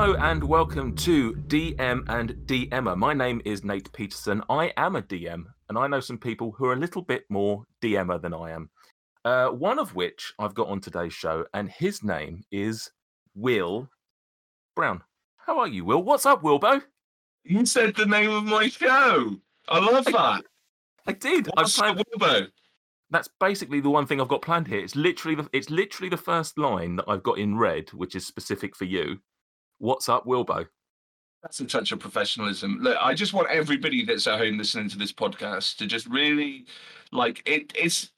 Hello and welcome to DM and DMer. My name is Nate Peterson. I am a DM, and I know some people who are a little bit more DMer than I am. Uh, one of which I've got on today's show, and his name is Will Browne. How are you, Will? What's up, Wilbo? You said the name of my show. I love that. I did. What's I up, Wilbo? That's basically the one thing I've got planned here. It's literally the, it's literally the first line that I've got in red, which is specific for you. What's up, Wilbo? That's a touch of professionalism. Look, I just want everybody that's at home listening to this podcast to just really like it. It's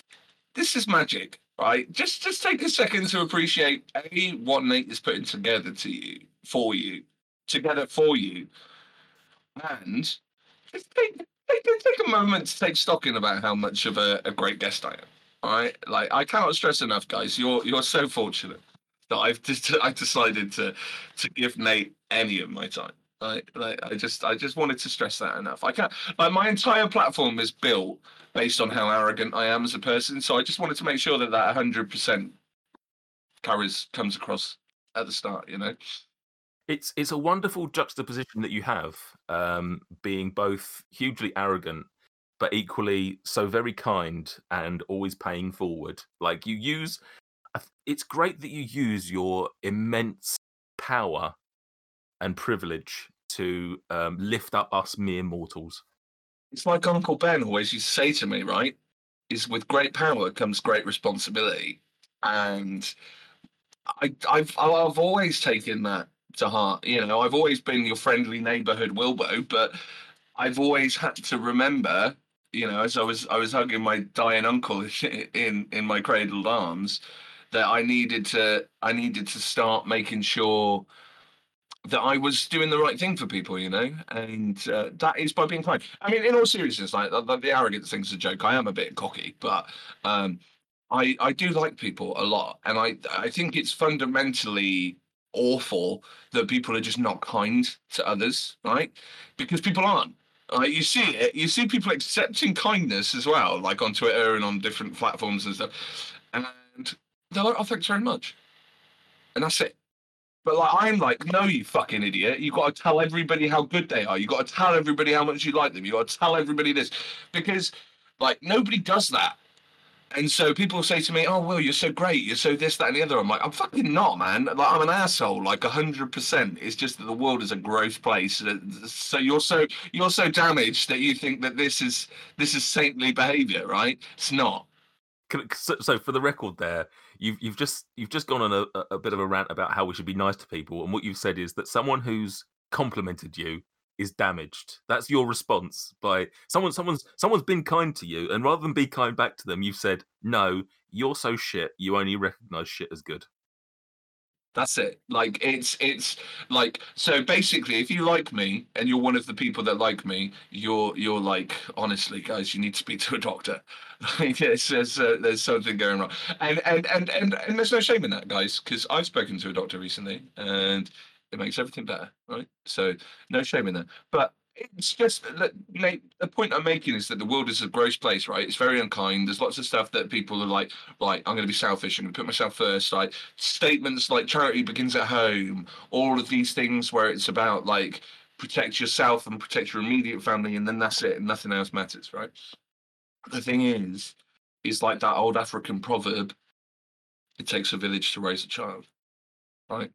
this is magic, right? Just just take a second to appreciate a what Nate is putting together to you for you, together for you, and just take take, a moment to take stock in about how much of a, a great guest I am. All right, like I cannot stress enough, guys. You're you're so fortunate that I've just I decided to to give Nate any of my time. Like, I just I just wanted to stress that enough. I can't like my entire platform is built based on how arrogant I am as a person. So I just wanted to make sure that that hundred percent carries comes across at the start. You know. It's it's a wonderful juxtaposition that you have, um, being both hugely arrogant but equally so very kind and always paying forward. Like you use, it's great that you use your immense power and privilege to um, lift up us mere mortals. It's like Uncle Ben always used to say to me, right? Is with great power comes great responsibility, and I, I've I've always taken that to heart. You know, I've always been your friendly neighborhood Wilbo, but I've always had to remember, you know, as I was I was hugging my dying uncle in in my cradled arms, that I needed to I needed to start making sure that I was doing the right thing for people, you know, and uh, that is by being kind. I mean, in all seriousness, like the, arrogant thing's a joke. I am a bit cocky, but um, I I do like people a lot, and I I think it's fundamentally awful that people are just not kind to others, right? Because people aren't. Like you see it, you see people accepting kindness as well, like on Twitter and on different platforms and stuff, and they're like, "Oh, thanks very much," and that's it. But like I'm like, no, you fucking idiot. You got to tell everybody how good they are. You got to tell everybody how much you like them. You got to tell everybody this because like nobody does that. And so people say to me, "Oh, Will, you're so great. You're so this, that, and the other." I'm like, "I'm fucking not, man. Like, I'm an asshole. Like, hundred percent. It's just that the world is a gross place. Uh, So you're so you're so damaged that you think that this is this is saintly behavior, right? It's not. So, so for the record, there you've you've just you've just gone on a, a- a bit of a rant about how we should be nice to people, and what you've said is that someone who's complimented you is damaged. That's your response by someone someone's someone's been kind to you, and rather than be kind back to them, you've said, "No, you're so shit. You only recognize shit as good." That's it. Like it's it's like so basically if you like me and you're one of the people that like me, you're you're like honestly guys, you need to speak to a doctor. Like it's, there's uh, there's something going wrong. And and and and, and there's no shame in that guys because I've spoken to a doctor recently and it makes everything better, right? So no shame in that. But it's just Nate, the point I'm making is that the world is a gross place, right? It's very unkind. There's lots of stuff that people are like, like I'm going to be selfish. I'm going to put myself first. Like statements like charity begins at home. All of these things where it's about like protect yourself and protect your immediate family, and then that's it, nothing else matters, right? The thing is, is like that old African proverb: "It takes a village to raise a child," right?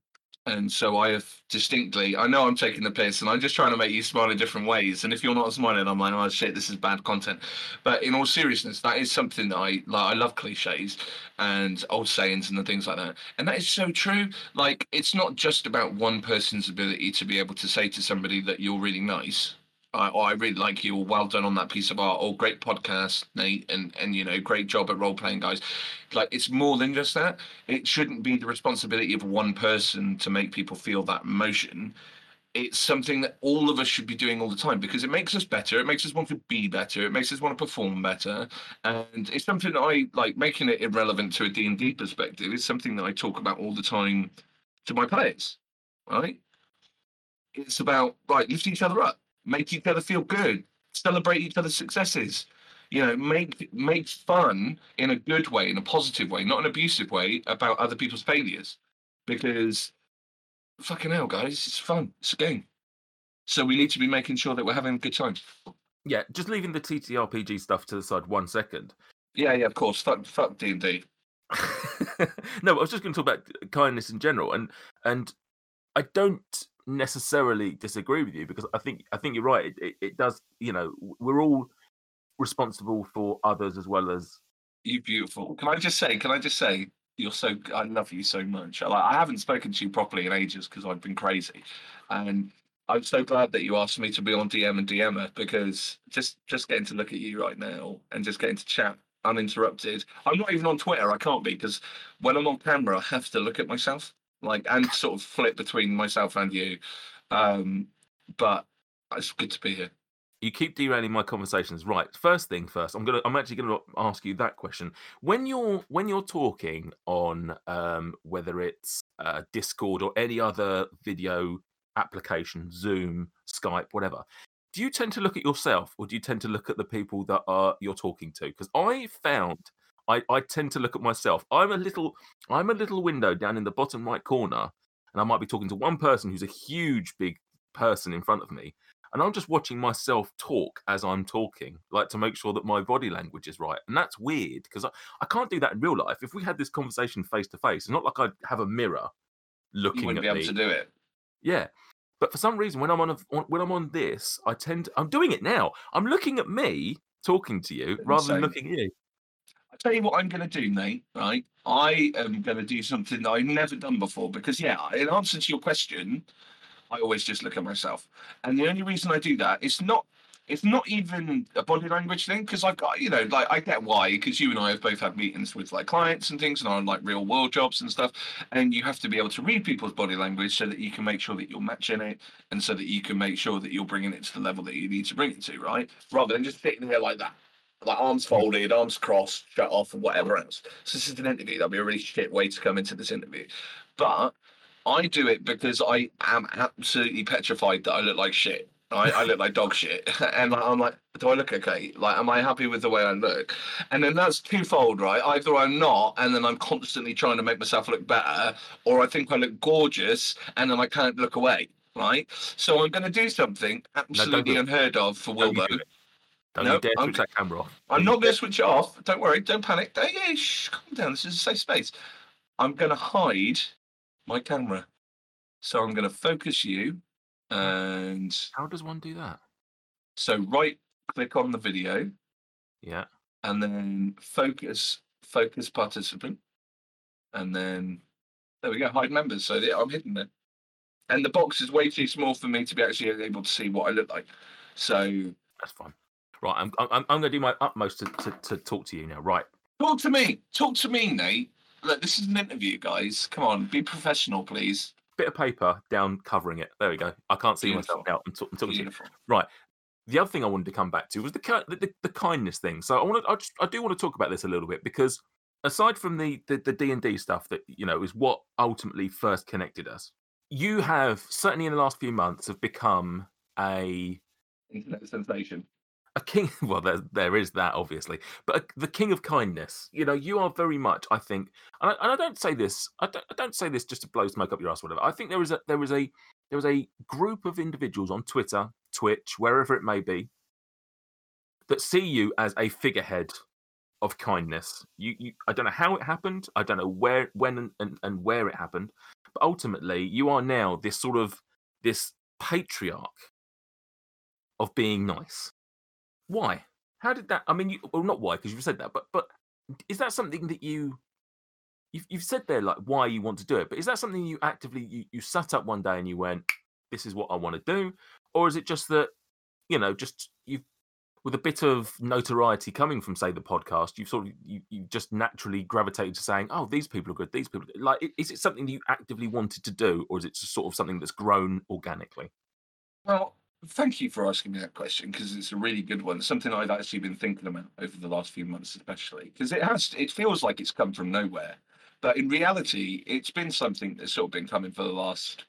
And so I have distinctly, I know I'm taking the piss and I'm just trying to make you smile in different ways. And if you're not smiling, I'm like, oh shit, this is bad content. But in all seriousness, that is something that I like. I love cliches and old sayings and the things like that. And that is so true. Like, it's not just about one person's ability to be able to say to somebody that you're really nice. I, or I really like you, well done on that piece of art, or great podcast, Nate, and and you know, great job at role playing, guys. Like it's more than just that. It shouldn't be the responsibility of one person to make people feel that emotion. It's something that all of us should be doing all the time because it makes us better. It makes us want to be better. It makes us want to perform better, and it's something that I like. Making it irrelevant to a D and D perspective is something that I talk about all the time to my players. Right? It's about right, lift each other up, make each other feel good, celebrate each other's successes. You know, make make fun in a good way, in a positive way, not an abusive way, about other people's failures. Because fucking hell, guys, it's fun. It's a game. So we need to be making sure that we're having a good time. Yeah, just leaving the TTRPG stuff to the side one second. Yeah, yeah, of course. Fuck, fuck D and D. no, I was just going to talk about kindness in general, and and I don't necessarily disagree with you because I think I think you're right. It, it, it does, you know, we're all responsible for others as well as You beautiful. Can I just say? Can I just say? You're so. I love you so much. Like, I haven't spoken to you properly in ages because I've been crazy, and I'm so glad that you asked me to be on DM and DMer because just just getting to look at you right now and just getting to chat uninterrupted. I'm not even on Twitter. I can't be because when I'm on camera, I have to look at myself, like and sort of flip between myself and you. Um, but it's good to be here. you keep derailing my conversations. Right, first thing first, I'm gonna I'm actually gonna ask you that question. When you're when you're talking on um, whether it's uh, Discord or any other video application, Zoom, Skype, whatever, do you tend to look at yourself or do you tend to look at the people that are you're talking to? Because I found I, I tend to look at myself. I'm a little I'm a little window down in the bottom right corner, and I might be talking to one person who's a huge big person in front of me, and I'm just watching myself talk as I'm talking, like to make sure that my body language is right. And that's weird because I, I can't do that in real life. If we had this conversation face to face, it's not like I'd have a mirror looking You wouldn't at be me. able to do it. Yeah. But for some reason, when I'm on, a, on when I'm on this, I tend to, I'm doing it now. I'm looking at me talking to you rather than Insane. looking at you. I tell you what I'm going to do, mate. Right, I am going to do something that I've never done before because, yeah, in answer to your question, I always just look at myself, and the only reason I do that is not. It's not even a body language thing because I've got, you know, like I get why because you and I have both had meetings with like clients and things and on like real world jobs and stuff, and you have to be able to read people's body language so that you can make sure that you're matching it and so that you can make sure that you're bringing it to the level that you need to bring it to, right? Rather than just sitting there like that like arms folded, arms crossed, shut off, and whatever else. So this is an interview. That'd be a really shit way to come into this interview. But I do it because I am absolutely petrified that I look like shit. I, I look like dog shit, and I'm like, do I look okay? Like, am I happy with the way I look? And then that's twofold, right? Either I'm not, and then I'm constantly trying to make myself look better, or I think I look gorgeous, and then I can't look away, right? So I'm going to do something absolutely it. unheard of for Don't you Wilbo. do it. Don't No, you dare I'm- that camera off. I'm Don't going to switch it off. Don't worry. Don't panic. Don't, yeah, shh, calm down. This is a safe space. I'm going to hide my camera. So I'm going to focus you. And How does one do that? so right click on the video Yeah. and then focus, focus participant. And then there we go, hide members. So yeah, I'm hidden there. And the box is way too small for me to be actually able to see what I look like. So That's fine. Right, I'm I'm, I'm going to do my utmost to, to, to talk to you now. Right, Talk to me. Talk to me, Nate. Look, this is an interview, guys. Come on, be professional, please. bit of paper down covering it. There we go. I can't see myself Beautiful. now. I'm, talk- I'm talking to you. Beautiful. The other thing I wanted to come back to was the the, the, the kindness thing. So I want to I, just, I do want to talk about this a little bit because aside from the the the D and D stuff that you know is what ultimately first connected us, you have certainly in the last few months have become a Internet sensation. A king well there, there is that obviously but a, the king of kindness you know you are very much i think and I, and I don't say this I don't, I don't say this just to blow smoke up your ass whatever i think there is a there is a there is a group of individuals on twitter twitch wherever it may be that see you as a figurehead of kindness. You, you i don't know how it happened i don't know where when and, and, and where it happened but ultimately you are now this sort of this patriarch of being nice why? How did that? I mean, you, well, not why because you've said that, but but is that something that you you've, you've said there like why you want to do it? But is that something you actively you, you sat up one day and you went, this is what I want to do, or is it just that you know just you with a bit of notoriety coming from say the podcast, you've sort of you, you just naturally gravitated to saying, oh, these people are good, these people like is it something that you actively wanted to do, or is it just sort of something that's grown organically? Well, thank you for asking me that question because it's a really good one. Something I've actually been thinking about over the last few months, especially because it has. It feels like it's come from nowhere, but in reality, it's been something that's sort of been coming for the last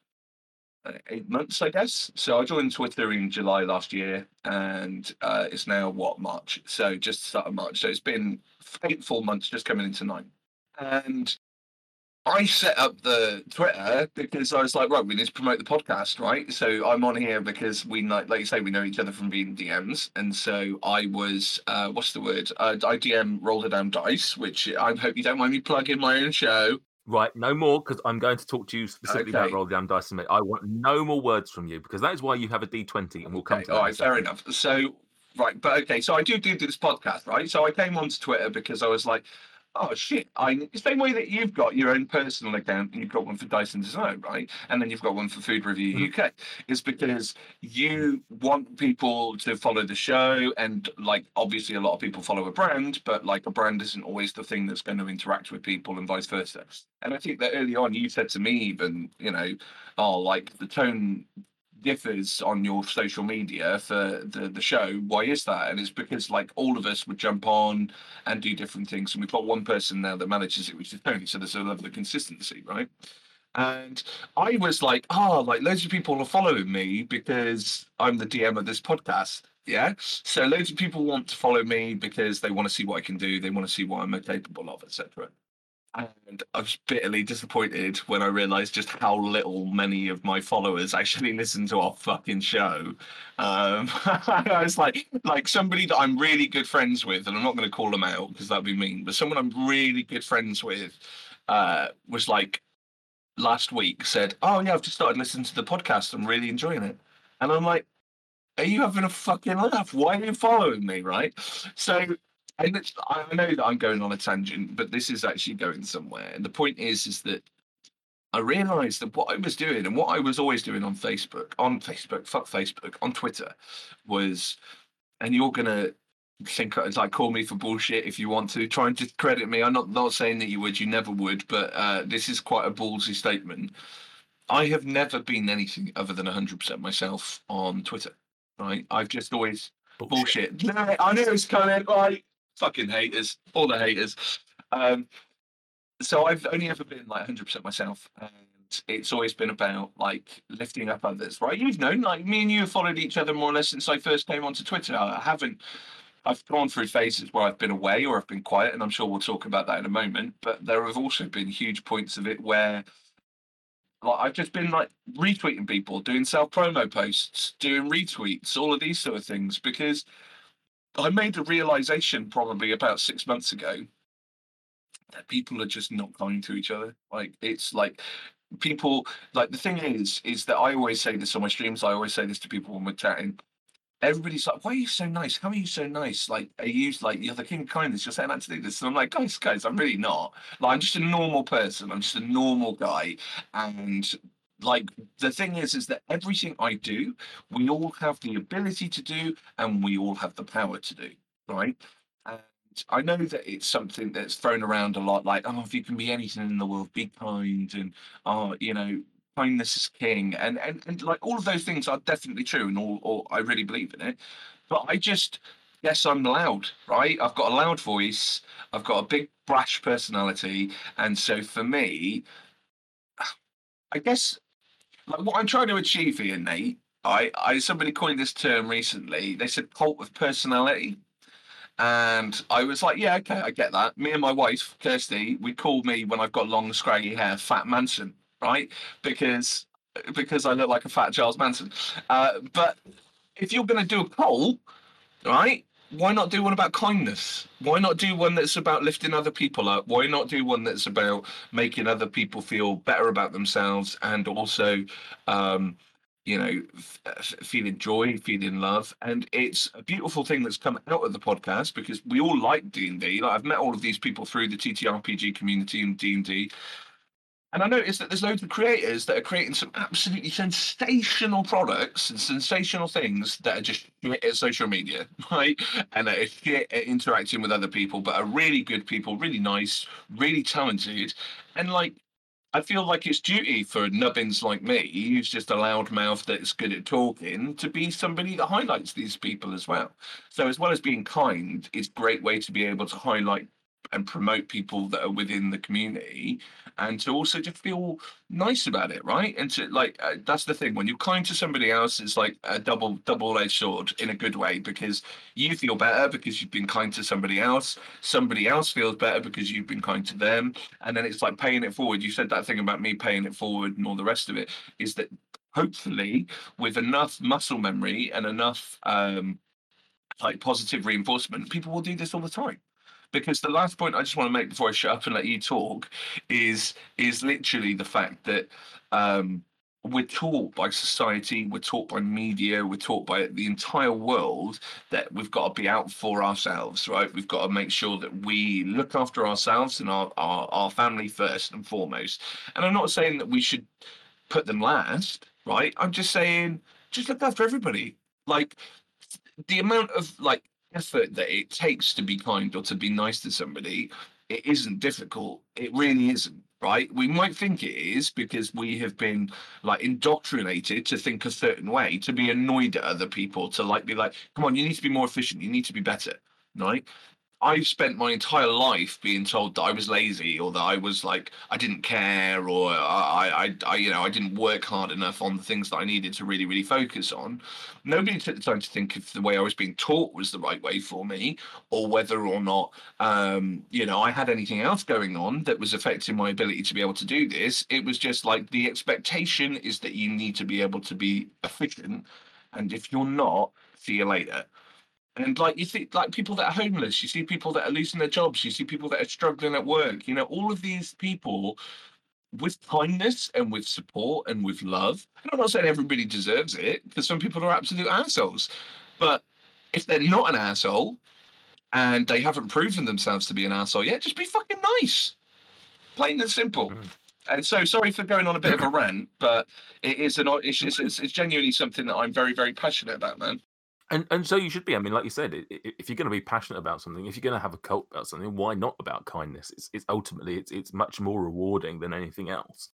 uh, eight months, I guess. So I joined Twitter in July last year, and uh, it's now what March. So just start of March. So it's been eight full months, just coming into nine. And I set up the Twitter because I was like, right, we need to promote the podcast, right? So I'm on here because we like, like you say, we know each other from being DMs, and so I was, uh, what's the word? Uh, I DM Roll The Damn Dice, which I hope you don't mind me plugging my own show. Right, no more because I'm going to talk to you specifically Okay. about roll down dice. and I want no more words from you because that is why you have a D20, and we'll come Okay, to that. all right, fair enough. So, right, but okay, so I do do this podcast, right? So I came onto Twitter because I was like, oh shit, I the same way that you've got your own personal account and you've got one for Dice and Desire, right? And then you've got one for Food Review mm-hmm. UK. Is because you want people to follow the show, and like obviously a lot of people follow a brand, but like a brand isn't always the thing that's going to interact with people and vice versa. And I think that early on you said to me even, you know, oh, like the tone differs on your social media for the the show why is that? And it's because like all of us would jump on and do different things and we've got one person now that manages it which is tony so there's a level of consistency right? And i was like oh like loads of people are following me because i'm the dm of this podcast yeah? So loads of people want to follow me because they want to see what i can do they want to see what i'm capable of etc and I was bitterly disappointed when I realised just how little many of my followers actually listen to our fucking show. Um, I was like, like somebody that I'm really good friends with, and I'm not going to call them out because that'd be mean, but someone I'm really good friends with uh, was like last week said, "Oh yeah, I've just started listening to the podcast. I'm really enjoying it," and I'm like, "Are you having a fucking laugh? Why are you following me?" Right? So I know that I'm going on a tangent, but this is actually going somewhere. And the point is, is that I realised that what I was doing and what I was always doing on Facebook, on Facebook, fuck Facebook, on Twitter, was, and you're gonna think it's like call me for bullshit if you want to try and discredit me. I'm not not saying that you would, you never would, but uh, this is quite a ballsy statement. I have never been anything other than 100% myself on Twitter. Right? I've just always bullshit. No, I knew it was coming. Right? Fucking haters, all the haters. Um, so I've only ever been like 100% myself, and it's always been about like lifting up others, right? You've known, like me and you have followed each other more or less since I first came onto Twitter. I haven't. I've gone through phases where I've been away or I've been quiet, and I'm sure we'll talk about that in a moment. But there have also been huge points of it where like I've just been like retweeting people, doing self promo posts, doing retweets, all of these sort of things because I made a realization probably about six months ago that people are just not kind to each other. Like it's like people like the thing is is that I always say this on my streams. I always say this to people when we're chatting. Everybody's like, "Why are you so nice? How are you so nice? Like, are you like you're the king of kindness? You're saying that to do this?" And I'm like, "Guys, guys, I'm really not. Like, I'm just a normal person. I'm just a normal guy, and like the thing is is that everything i do we all have the ability to do and we all have the power to do right? And i know that it's something that's thrown around a lot like oh if you can be anything in the world be kind and oh you know kindness is king. And and, and like all of those things are definitely true and all, all i really believe in it. But i just yes i'm loud right? I've got a loud voice i've got a big brash personality and so for me I guess like what I'm trying to achieve here, Nate. I, I somebody coined this term recently. They said cult of personality. And I was like, yeah, okay, I get that. Me and my wife, Kirsty, we call me when I've got long, scraggy hair, Fat Manson, right? Because because I look like a fat Charles Manson. Uh, but if you're going to do a cult, right? Why not do one about kindness? Why not do one that's about lifting other people up? Why not do one that's about making other people feel better about themselves and also, um, you know, f- feeling joy, feeling love? And it's a beautiful thing that's come out of the podcast because we all like D and D. Like I've met all of these people through the TTRPG community and D and D. And I noticed that there's loads of creators that are creating some absolutely sensational products and sensational things that are just shit at social media, right? And are shit at interacting with other people, but are really good people, really nice, really talented. And like, I feel like it's duty for nubbins like me, who's just a loudmouth that's good at talking, to be somebody that highlights these people as well. So, as well as being kind, it's a great way to be able to highlight and promote people that are within the community and to also just feel nice about it right? And to like uh, that's the thing. When you're kind to somebody else it's like a double double-edged sword in a good way because you feel better because you've been kind to somebody else. Somebody else feels better because you've been kind to them. And then it's like paying it forward. You said that thing about me paying it forward and all the rest of it is that hopefully with enough muscle memory and enough um like positive reinforcement people will do this all the time because the last point I just want to make before I shut up and let you talk is is literally the fact that um, we're taught by society, we're taught by media, we're taught by the entire world that we've got to be out for ourselves, right? We've got to make sure that we look after ourselves and our, our, our family first and foremost. And I'm not saying that we should put them last, right? I'm just saying just look after everybody. Like the amount of like effort that it takes to be kind or to be nice to somebody, it isn't difficult. It really isn't, right? We might think it is because we have been like indoctrinated to think a certain way, to be annoyed at other people, to like be like, come on, you need to be more efficient, you need to be better, right? I've spent my entire life being told that I was lazy or that I was like I didn't care or I, I, I you know I didn't work hard enough on the things that I needed to really really focus on. Nobody took the time to think if the way I was being taught was the right way for me or whether or not um, you know I had anything else going on that was affecting my ability to be able to do this. It was just like the expectation is that you need to be able to be efficient, and if you're not, see you later. And like you see, like people that are homeless, you see people that are losing their jobs, you see people that are struggling at work. You know, all of these people with kindness and with support and with love. And I'm not saying everybody deserves it, because some people are absolute assholes. But if they're not an asshole and they haven't proven themselves to be an asshole yet, just be fucking nice. Plain and simple. Mm. And so, sorry for going on a bit of a rant, but it is an it's, it's, it's genuinely something that I'm very, very passionate about, man. And and so you should be. I mean, like you said, if you're going to be passionate about something, if you're going to have a cult about something, why not about kindness? It's it's ultimately it's it's much more rewarding than anything else.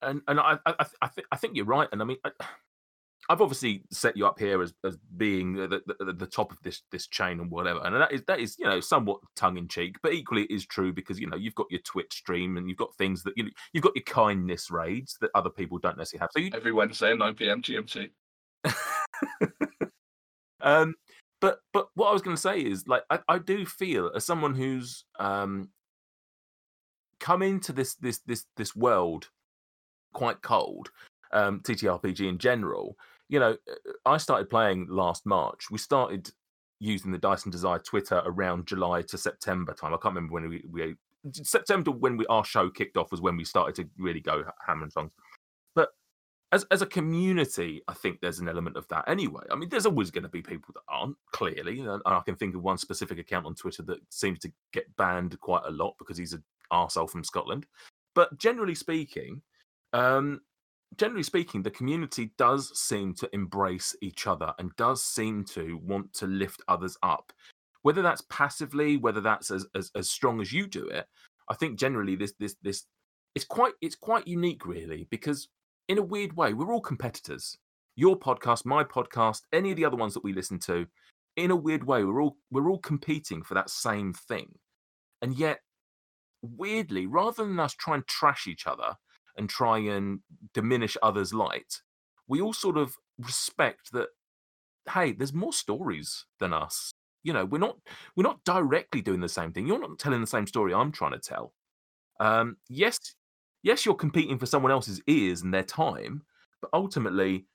And and I I I, th- I think you're right. And I mean, I, have obviously set you up here as, as being the, the, the top of this this chain and whatever, and that is that is you know somewhat tongue in cheek, but equally it is true because you know you've got your Twitch stream and you've got things that you know, you've got your kindness raids that other people don't necessarily have. So you every Wednesday 9 p.m. GMT. Um, but but what I was going to say is like I, I do feel as someone who's um, come into this this this this world quite cold, um, TTRPG in general. You know, uh, I started playing last March. We started using the Dice and Desire Twitter around July to September time. I can't remember when we, we September when we our show kicked off was when we started to really go hammer and songs as as a community, I think there's an element of that anyway. I mean, there's always going to be people that aren't clearly, and I can think of one specific account on Twitter that seems to get banned quite a lot because he's an arsehole from Scotland. But generally speaking, um, generally speaking, the community does seem to embrace each other and does seem to want to lift others up. Whether that's passively, whether that's as, as, as strong as you do it, I think generally this this this it's quite it's quite unique really because in a weird way, we're all competitors. Your podcast, my podcast, any of the other ones that we listen to, in a weird way, we're all we're all competing for that same thing. And yet, weirdly, rather than us try and trash each other and try and diminish others' light, we all sort of respect that, hey, there's more stories than us. You know, we're not we're not directly doing the same thing. You're not telling the same story I'm trying to tell. Um, yes, yes, you're competing for someone else's ears and their time, but ultimately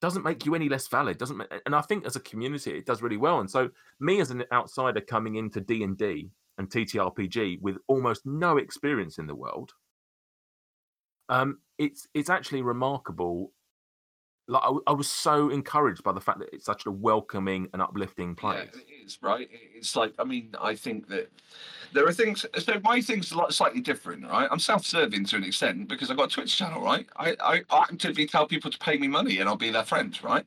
doesn't make you any less valid. Doesn't and I think as a community it does really well. And so me as an outsider coming into D and D and TTRPG with almost no experience in the world, um, it's it's actually remarkable. Like I, I was so encouraged by the fact that it's such a welcoming and uplifting place. Yeah, it is right. It's like I mean I think that there are things. So my thing's slightly different, right? I'm self-serving to an extent because I've got a Twitch channel, right? I, I actively tell people to pay me money and I'll be their friend, right?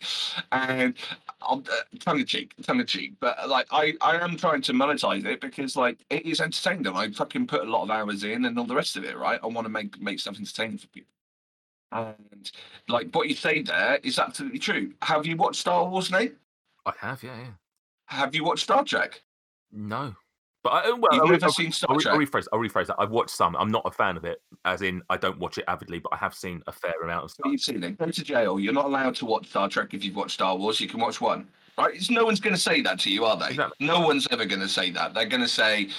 And I'm uh, tongue in cheek, tongue in cheek, but uh, like I, I am trying to monetize it because like it is entertaining. I fucking put a lot of hours in and all the rest of it, right? I want to make make stuff entertaining for people. And like what you say there is absolutely true. Have you watched Star Wars, Nate? I have, yeah, yeah. Have you watched Star Trek? No But I, well, You've I'll, never I'll- seen Star I'll, Trek? I'll rephrase. I'll rephrase that. I've watched some. I'm not a fan of it, as in I don't watch it avidly, but I have seen a fair amount of stuff. you've seen it. Go to jail. You're not allowed to watch Star Trek if you've watched Star Wars. You can watch one. Right? It's, no one's going to say that to you, are they? Exactly. No one's ever going to say that. They're going to say,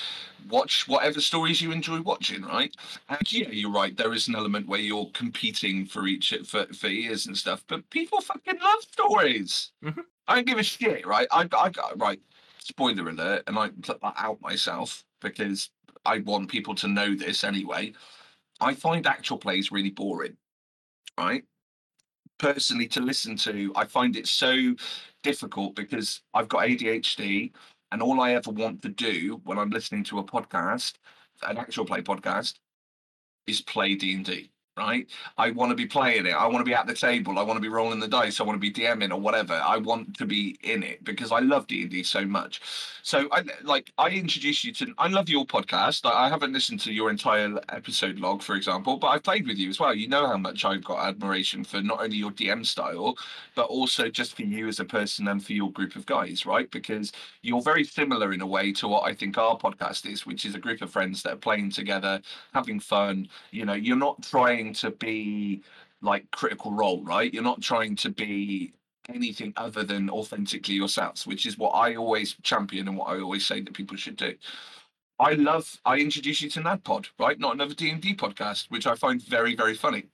watch whatever stories you enjoy watching, right? And yeah, you're right. There is an element where you're competing for each for, for ears and stuff. But people fucking love stories. Mhm. I don't give a shit, right? I, I got right. Spoiler alert, and I put that out myself because I want people to know this anyway. I find actual plays really boring, right? Personally, to listen to, I find it so difficult because I've got ADHD, and all I ever want to do when I'm listening to a podcast, an actual play podcast, is play D and D. Right? I want to be playing it. I want to be at the table. I want to be rolling the dice. I want to be DMing or whatever. I want to be in it because I love D and D so much. So I like I introduced you to. I love your podcast. I, haven't listened to your entire episode log, for example, but I've played with you as well. You know how much I've got admiration for not only your DM style, but also just for you as a person and for your group of guys, right? Because you're very similar in a way to what I think our podcast is, which is a group of friends that are playing together, having fun. You know, you're not trying to be like critical role, right? You're not trying to be anything other than authentically yourselves, which is what I always champion and what I always say that people should do. I love. I introduce you to NADDPod, right? Not another D and D podcast, which I find very, very funny.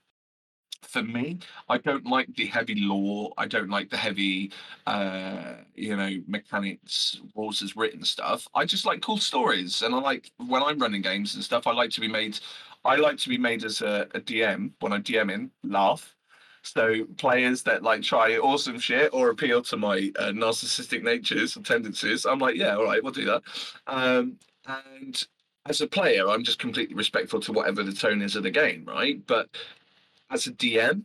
For me, I don't like the heavy lore. I don't like the heavy, uh, you know, mechanics, rules as written stuff. I just like cool stories, and I like when I'm running games and stuff. I like to be made. I like to be made as a, a DM when I'm DMing, laugh. So players that like try awesome shit or appeal to my uh, narcissistic natures and tendencies, I'm like, yeah, all right, we'll do that. Um, and as a player, I'm just completely respectful to whatever the tone is of the game, right? But as a DM,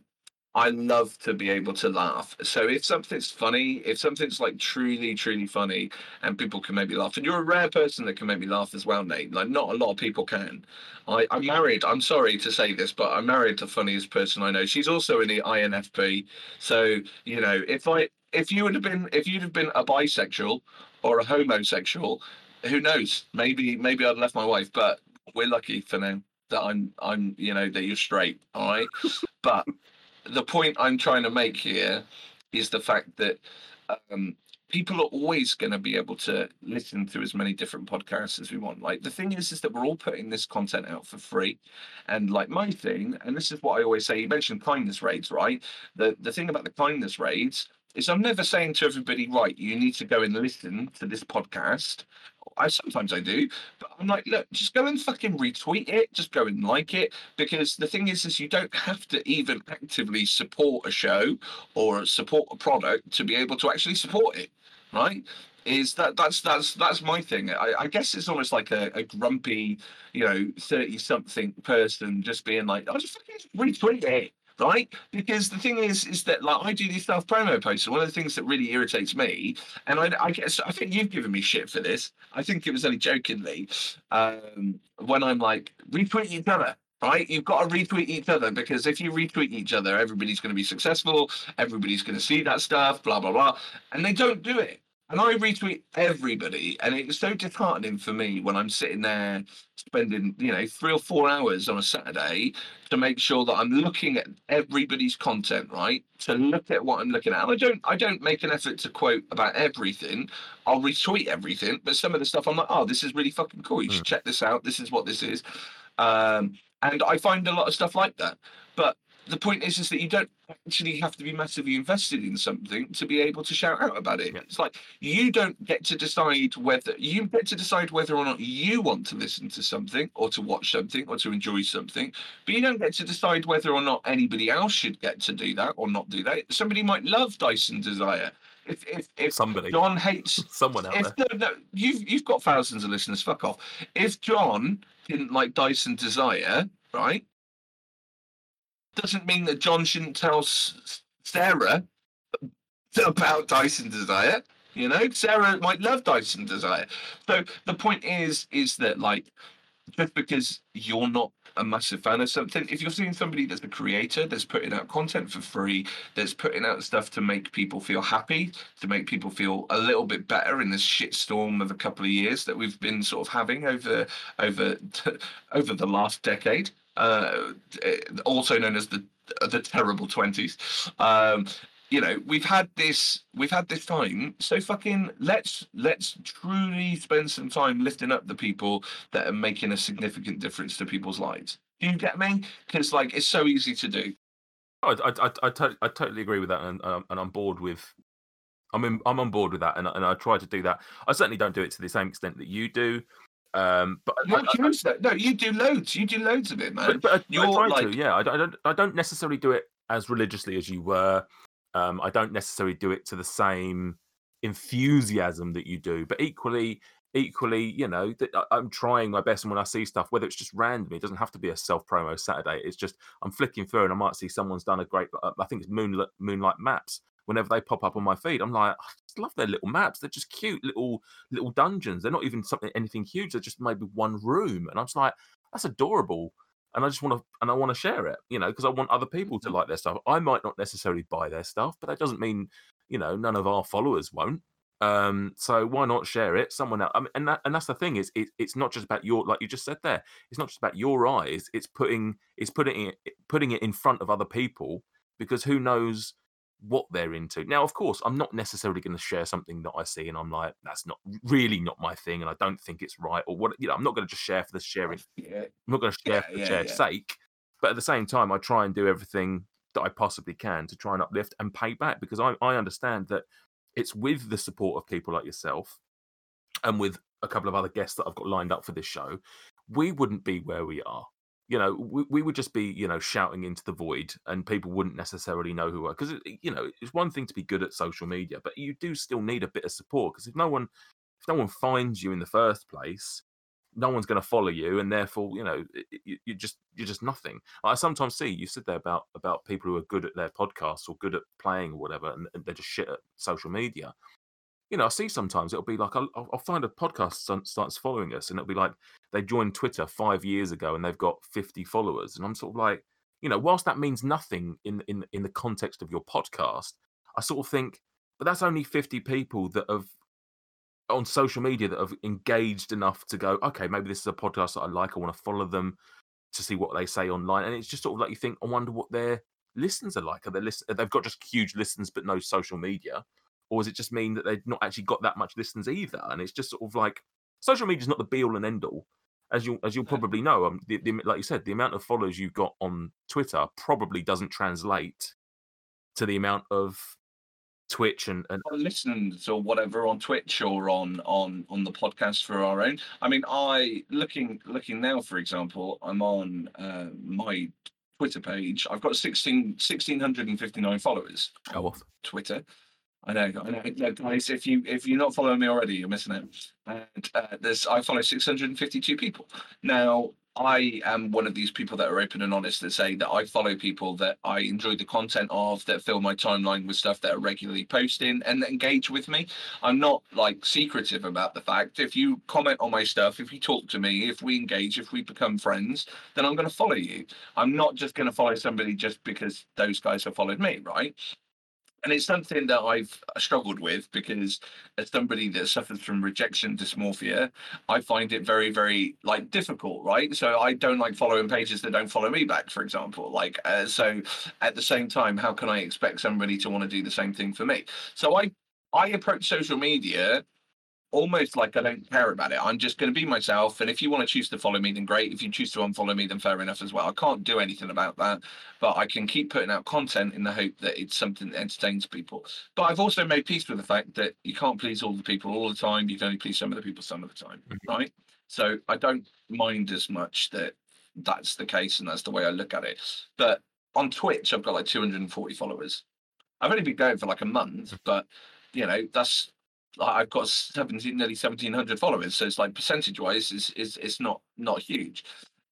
I love to be able to laugh. So if something's funny, if something's like truly, truly funny, and people can make me laugh, and you're a rare person that can make me laugh as well, Nate. Like not a lot of people can. I, I'm married. I'm sorry to say this, but I'm married to the funniest person I know. She's also in the INFP. So you know, if I if you would have been if you'd have been a bisexual or a homosexual, who knows? Maybe maybe I'd left my wife, but we're lucky for now that I'm I'm you know that you're straight. All right, but the point I'm trying to make here is the fact that um, people are always going to be able to listen to as many different podcasts as we want. Like the thing is, is that we're all putting this content out for free, and like my thing, and this is what I always say. You mentioned kindness raids, right? The the thing about the kindness raids is I'm never saying to everybody, right, you need to go and listen to this podcast. I sometimes I do, but I'm like, look, just go and fucking retweet it, just go and like it, because the thing is, is you don't have to even actively support a show or support a product to be able to actually support it, right? Is that that's that's that's my thing. I, I guess it's almost like a, a grumpy, you know, thirty something person just being like, I'll just fucking retweet it right? Because the thing is, is that like I do these self promo posts, and one of the things that really irritates me, and I, I guess I think you've given me shit for this. I think it was only jokingly um, when I'm like retweet each other. Right, you've got to retweet each other because if you retweet each other, everybody's going to be successful. Everybody's going to see that stuff, blah blah blah, and they don't do it. And I retweet everybody, and it's so disheartening for me when I'm sitting there spending, you know, three or four hours on a Saturday to make sure that I'm looking at everybody's content, right? To look at what I'm looking at. And I don't I don't make an effort to quote about everything. I'll retweet everything, but some of the stuff I'm like, oh, this is really fucking cool. You should check this out. This is what this is. Um, and I find a lot of stuff like that. But the point is, is that you don't actually have to be massively invested in something to be able to shout out about it. Yeah. It's like you don't get to decide whether you get to decide whether or not you want to listen to something or to watch something or to enjoy something, but you don't get to decide whether or not anybody else should get to do that or not do that. Somebody might love Dice and Desire. If if if Somebody, John hates someone out if there. no, no, you've you've got thousands of listeners. Fuck off. If John didn't like Dice and Desire, right, doesn't mean that John shouldn't tell Sarah about Dice and Desire. You know, Sarah might love Dice and Desire. So the point is, is that like just because you're not a massive fan of something, if you're seeing somebody that's a creator that's putting out content for free, that's putting out stuff to make people feel happy, to make people feel a little bit better in this shitstorm of a couple of years that we've been sort of having over over over the last decade, uh, also known as the the terrible twenties. Um, you know we've had this we've had this time so fucking let's let's truly spend some time lifting up the people that are making a significant difference to people's lives do you get me because like it's so easy to do I, I, I, I, I totally agree with that, and um, and I'm bored with. I'm in, I'm on board with that, and and I try to do that. I certainly don't do it to the same extent that you do, um, but no, I- I- you do- no you do loads you do loads of it man but, but you're like- to. Yeah, I, don't- I don't. Necessarily do it as religiously as you were. Um, I don't necessarily do it to the same enthusiasm that you do, but equally, equally, you know, that I'm trying my best. And when I see stuff, whether it's just random, it doesn't have to be a self promo Saturday. It's just I'm flicking through and I might see someone's done a great. I think it's Moonlight Moonlight Maps. Whenever they pop up on my feed, I'm like, I just love their little maps. They're just cute little little dungeons. They're not even something anything huge. They're just maybe one room, and I'm just like, that's adorable. And I just want to, and I want to share it, you know, because I want other people to like their stuff. I might not necessarily buy their stuff, but that doesn't mean, you know, none of our followers won't. Um, so why not share it? Someone else, I mean, and that, and that's the thing is, it, it's not just about your, like you just said there, it's not just about your eyes. It's putting, it's putting it, putting it in front of other people because who knows what they're into. Now, of course, I'm not necessarily going to share something that I see and I'm like, that's not really not my thing, and I don't think it's right, or what. You know, I'm not going to just share for the sharing. yeah I'm not going to share Yeah, for the yeah, share's sake, but at the same time, I try and do everything that I possibly can to try and uplift and pay back because I, I understand that it's with the support of people like yourself and with a couple of other guests that I've got lined up for this show, we wouldn't be where we are. You know, we, we would just be, you know, shouting into the void and people wouldn't necessarily know who we are. Because, you know, it's one thing to be good at social media, but you do still need a bit of support. Because if no one, if no one finds you in the first place, no one's going to follow you, and therefore, you know, you, you just you're just nothing. I sometimes see you said there about about people who are good at their podcasts or good at playing or whatever, and, and they're just shit at social media. You know, I see sometimes it'll be like I'll, I'll find a podcast starts following us, and it'll be like they joined Twitter five years ago and they've got fifty followers, and I'm sort of like, you know, whilst that means nothing in in in the context of your podcast, I sort of think, but that's only fifty people that have on social media that have engaged enough to go, okay, maybe this is a podcast that I like. I want to follow them to see what they say online. And it's just sort of like you think, I wonder what their listens are like. Are they listen? They've got just huge listens but no social media, or does it just mean that they've not actually got that much listens either? And it's just sort of like social media is not the be all and end all. As you as you'll probably know, um, the, the, like you said, the amount of followers you've got on Twitter probably doesn't translate to the amount of Twitch and, and listens or whatever on Twitch or on on on the podcast for our own. I mean, I looking looking now, for example, I'm on uh, my Twitter page. I've got 16, 1659 followers. go off. Twitter. I know, I know, no, guys. If you if you're not following me already, you're missing it. And uh, there's I follow 652 people. Now I am one of these people that are open and honest that say that I follow people that I enjoy the content of, that fill my timeline with stuff that are regularly posting and that engage with me. I'm not like secretive about the fact. If you comment on my stuff, if you talk to me, if we engage, if we become friends, then I'm going to follow you. I'm not just going to follow somebody just because those guys have followed me, right? And it's something that I've struggled with because as somebody that suffers from rejection dysmorphia, I find it very, very like difficult, right? So I don't like following pages that don't follow me back, for example. Like, uh, so at the same time, how can I expect somebody to want to do the same thing for me? So I, I approach social media almost like I don't care about it. I'm just going to be myself. And if you want to choose to follow me, then great. If you choose to unfollow me, then fair enough as well. I can't do anything about that, but I can keep putting out content in the hope that it's something that entertains people. But I've also made peace with the fact that you can't please all the people all the time. You can only please some of the people some of the time, Mhm. right? So I don't mind as much that that's the case and that's the way I look at it. But on Twitch, I've got like 240 followers. I've only been going for like a month, but you know, that's like, I've got 17, nearly 1700 followers. So it's like percentage wise is, is, it's not, not huge.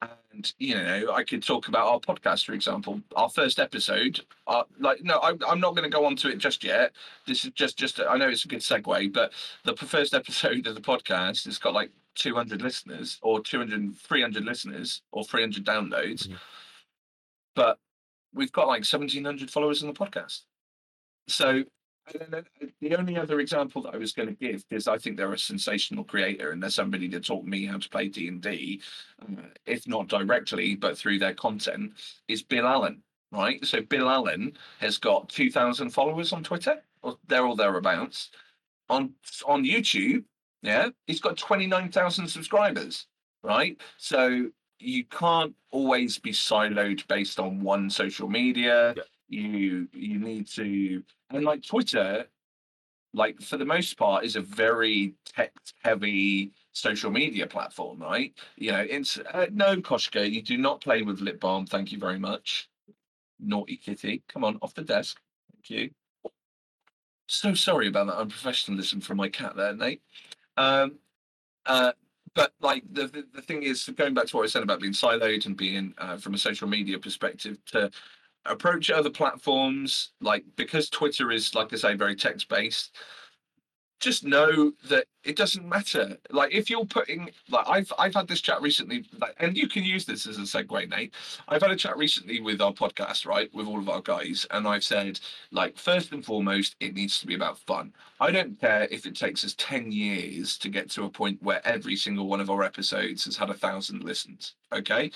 And, you know, I could talk about our podcast, for example, our first episode, uh, like, no, I, I'm not going to go on to it just yet. This is just, just, I know it's a good segue, but the first episode of the podcast has got like 200 listeners or 200, 300 listeners or 300 downloads, Mhm. but we've got like 1700 followers on the podcast. So the only other example that I was going to give, because I think they're a sensational creator and they're somebody that taught me how to play D and D, uh, if not directly, but through their content, is Bill Allen. Right, so Bill Allen has got two thousand followers on Twitter, or there or thereabouts. On on YouTube, yeah, he's got twenty nine thousand subscribers. Right, so you can't always be siloed based on one social media. Yeah. You you need to and like Twitter, like for the most part, is a very tech heavy social media platform, right? You know, it's uh, no Koshka, you do not play with lip balm. Thank you very much. Naughty kitty, come on off the desk. Thank you. So sorry about that unprofessionalism from my cat there, Nate. Um, uh, but like the, the the thing is, going back to what I said about being siloed and being uh, from a social media perspective to approach other platforms like because twitter is like i say very text based just know that it doesn't matter. Like if you're putting like i've i've had this chat recently like, and you can use this as a segue nate i've had a chat recently with our podcast right with all of our guys and i've said like first and foremost it needs to be about fun. I don't care if it takes us 10 years to get to a point where every single one of our episodes has had a thousand listens okay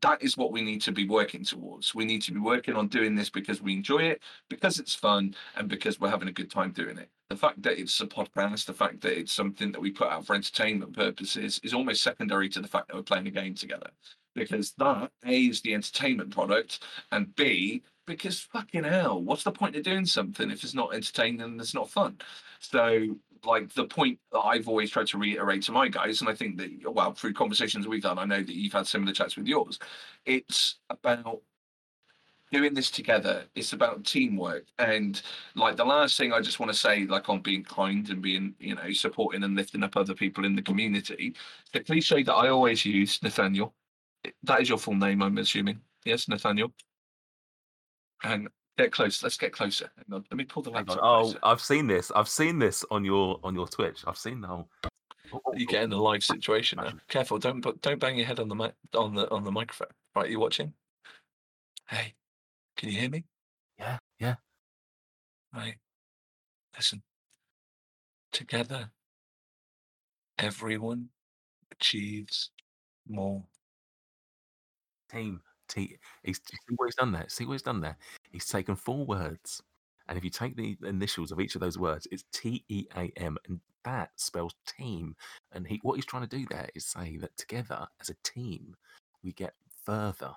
that is what we need to be working towards. We need to be working on doing this because we enjoy it, because it's fun, and because we're having a good time doing it. The fact that it's a podcast, the fact that it's something that we put out for entertainment purposes, is almost secondary to the fact that we're playing a game together. Because that A is the entertainment product, and B, because fucking hell, what's the point of doing something if it's not entertaining and it's not fun? So like the point that I've always tried to reiterate to my guys, and I think that well, through conversations we've done, I know that you've had similar chats with yours. It's about doing this together. It's about teamwork. And like the last thing I just want to say, like on being kind and being, you know, supporting and lifting up other people in the community, the cliche that I always use, Nathaniel. That is your full name, I'm assuming. Yes, Nathaniel. And get close. Let's get closer. Let me pull the laptop. Oh, closer. I've seen this. I've seen this on your on your Twitch. I've seen the whole. You get in the live situation now. Careful, don't don't bang your head on the mic on the on the microphone. Right, you watching? Hey, can you hear me? Yeah, yeah. Right. Listen. Together, everyone achieves more. Team. T. He's see what he's done there. See what he's done there. He's taken four words, and if you take the initials of each of those words, it's T E A M, and that spells team. And he, what he's trying to do there is say that together as a team, we get further.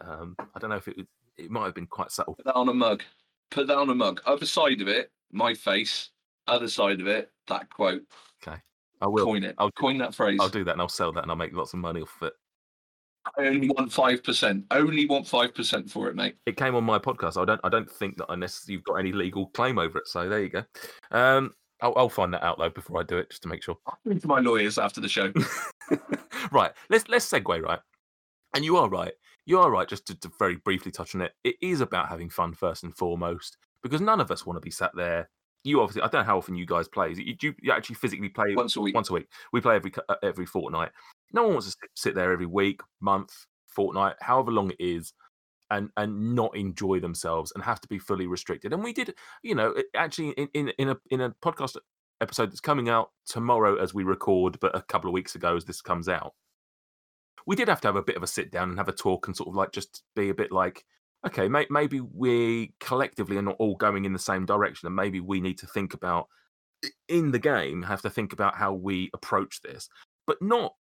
Um, I don't know if it was. It might have been quite subtle. Put that on a mug. Put that on a mug. Other side of it, my face. Other side of it, that quote. Okay. I will. Coin it. I'll- coin that phrase. I'll do that, and I'll sell that, and I'll make lots of money off it. I only want five percent. Only want five percent for it, mate. It came on my podcast. I don't. I don't think that unless you've got any legal claim over it. So there you go. Um, I'll, I'll find that out though before I do it, just to make sure. I'll speak to my lawyers after the show. right. Let's let's segue right. And you are right. You are right. Just to, to very briefly touch on it, it is about having fun first and foremost, because none of us want to be sat there. You obviously, I don't know how often you guys play. You, you, you actually physically play Once a week. once a week. We play every uh, every fortnight. No one wants to sit, sit there every week, month, fortnight, however long it is, and and not enjoy themselves and have to be fully restricted. And we did, you know, actually in in, in a in a podcast episode that's coming out tomorrow as we record, but a couple of weeks ago as this comes out. We did have to have a bit of a sit down and have a talk and sort of like just be a bit like, okay, may, maybe we collectively are not all going in the same direction, and maybe we need to think about in the game have to think about how we approach this, but not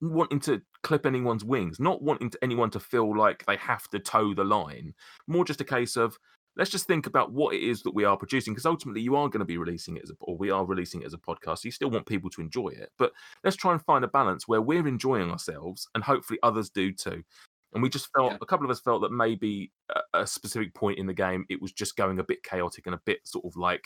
wanting to clip anyone's wings, not wanting to, anyone to feel like they have to toe the line. More just a case of let's just think about what it is that we are producing, because ultimately you are going to be releasing it as a, or we are releasing it as a podcast. so You still want people to enjoy it, but let's try and find a balance where we're enjoying ourselves and hopefully others do too. And we just felt Yeah. a couple of us felt that maybe a, a specific point in the game it was just going a bit chaotic and a bit sort of like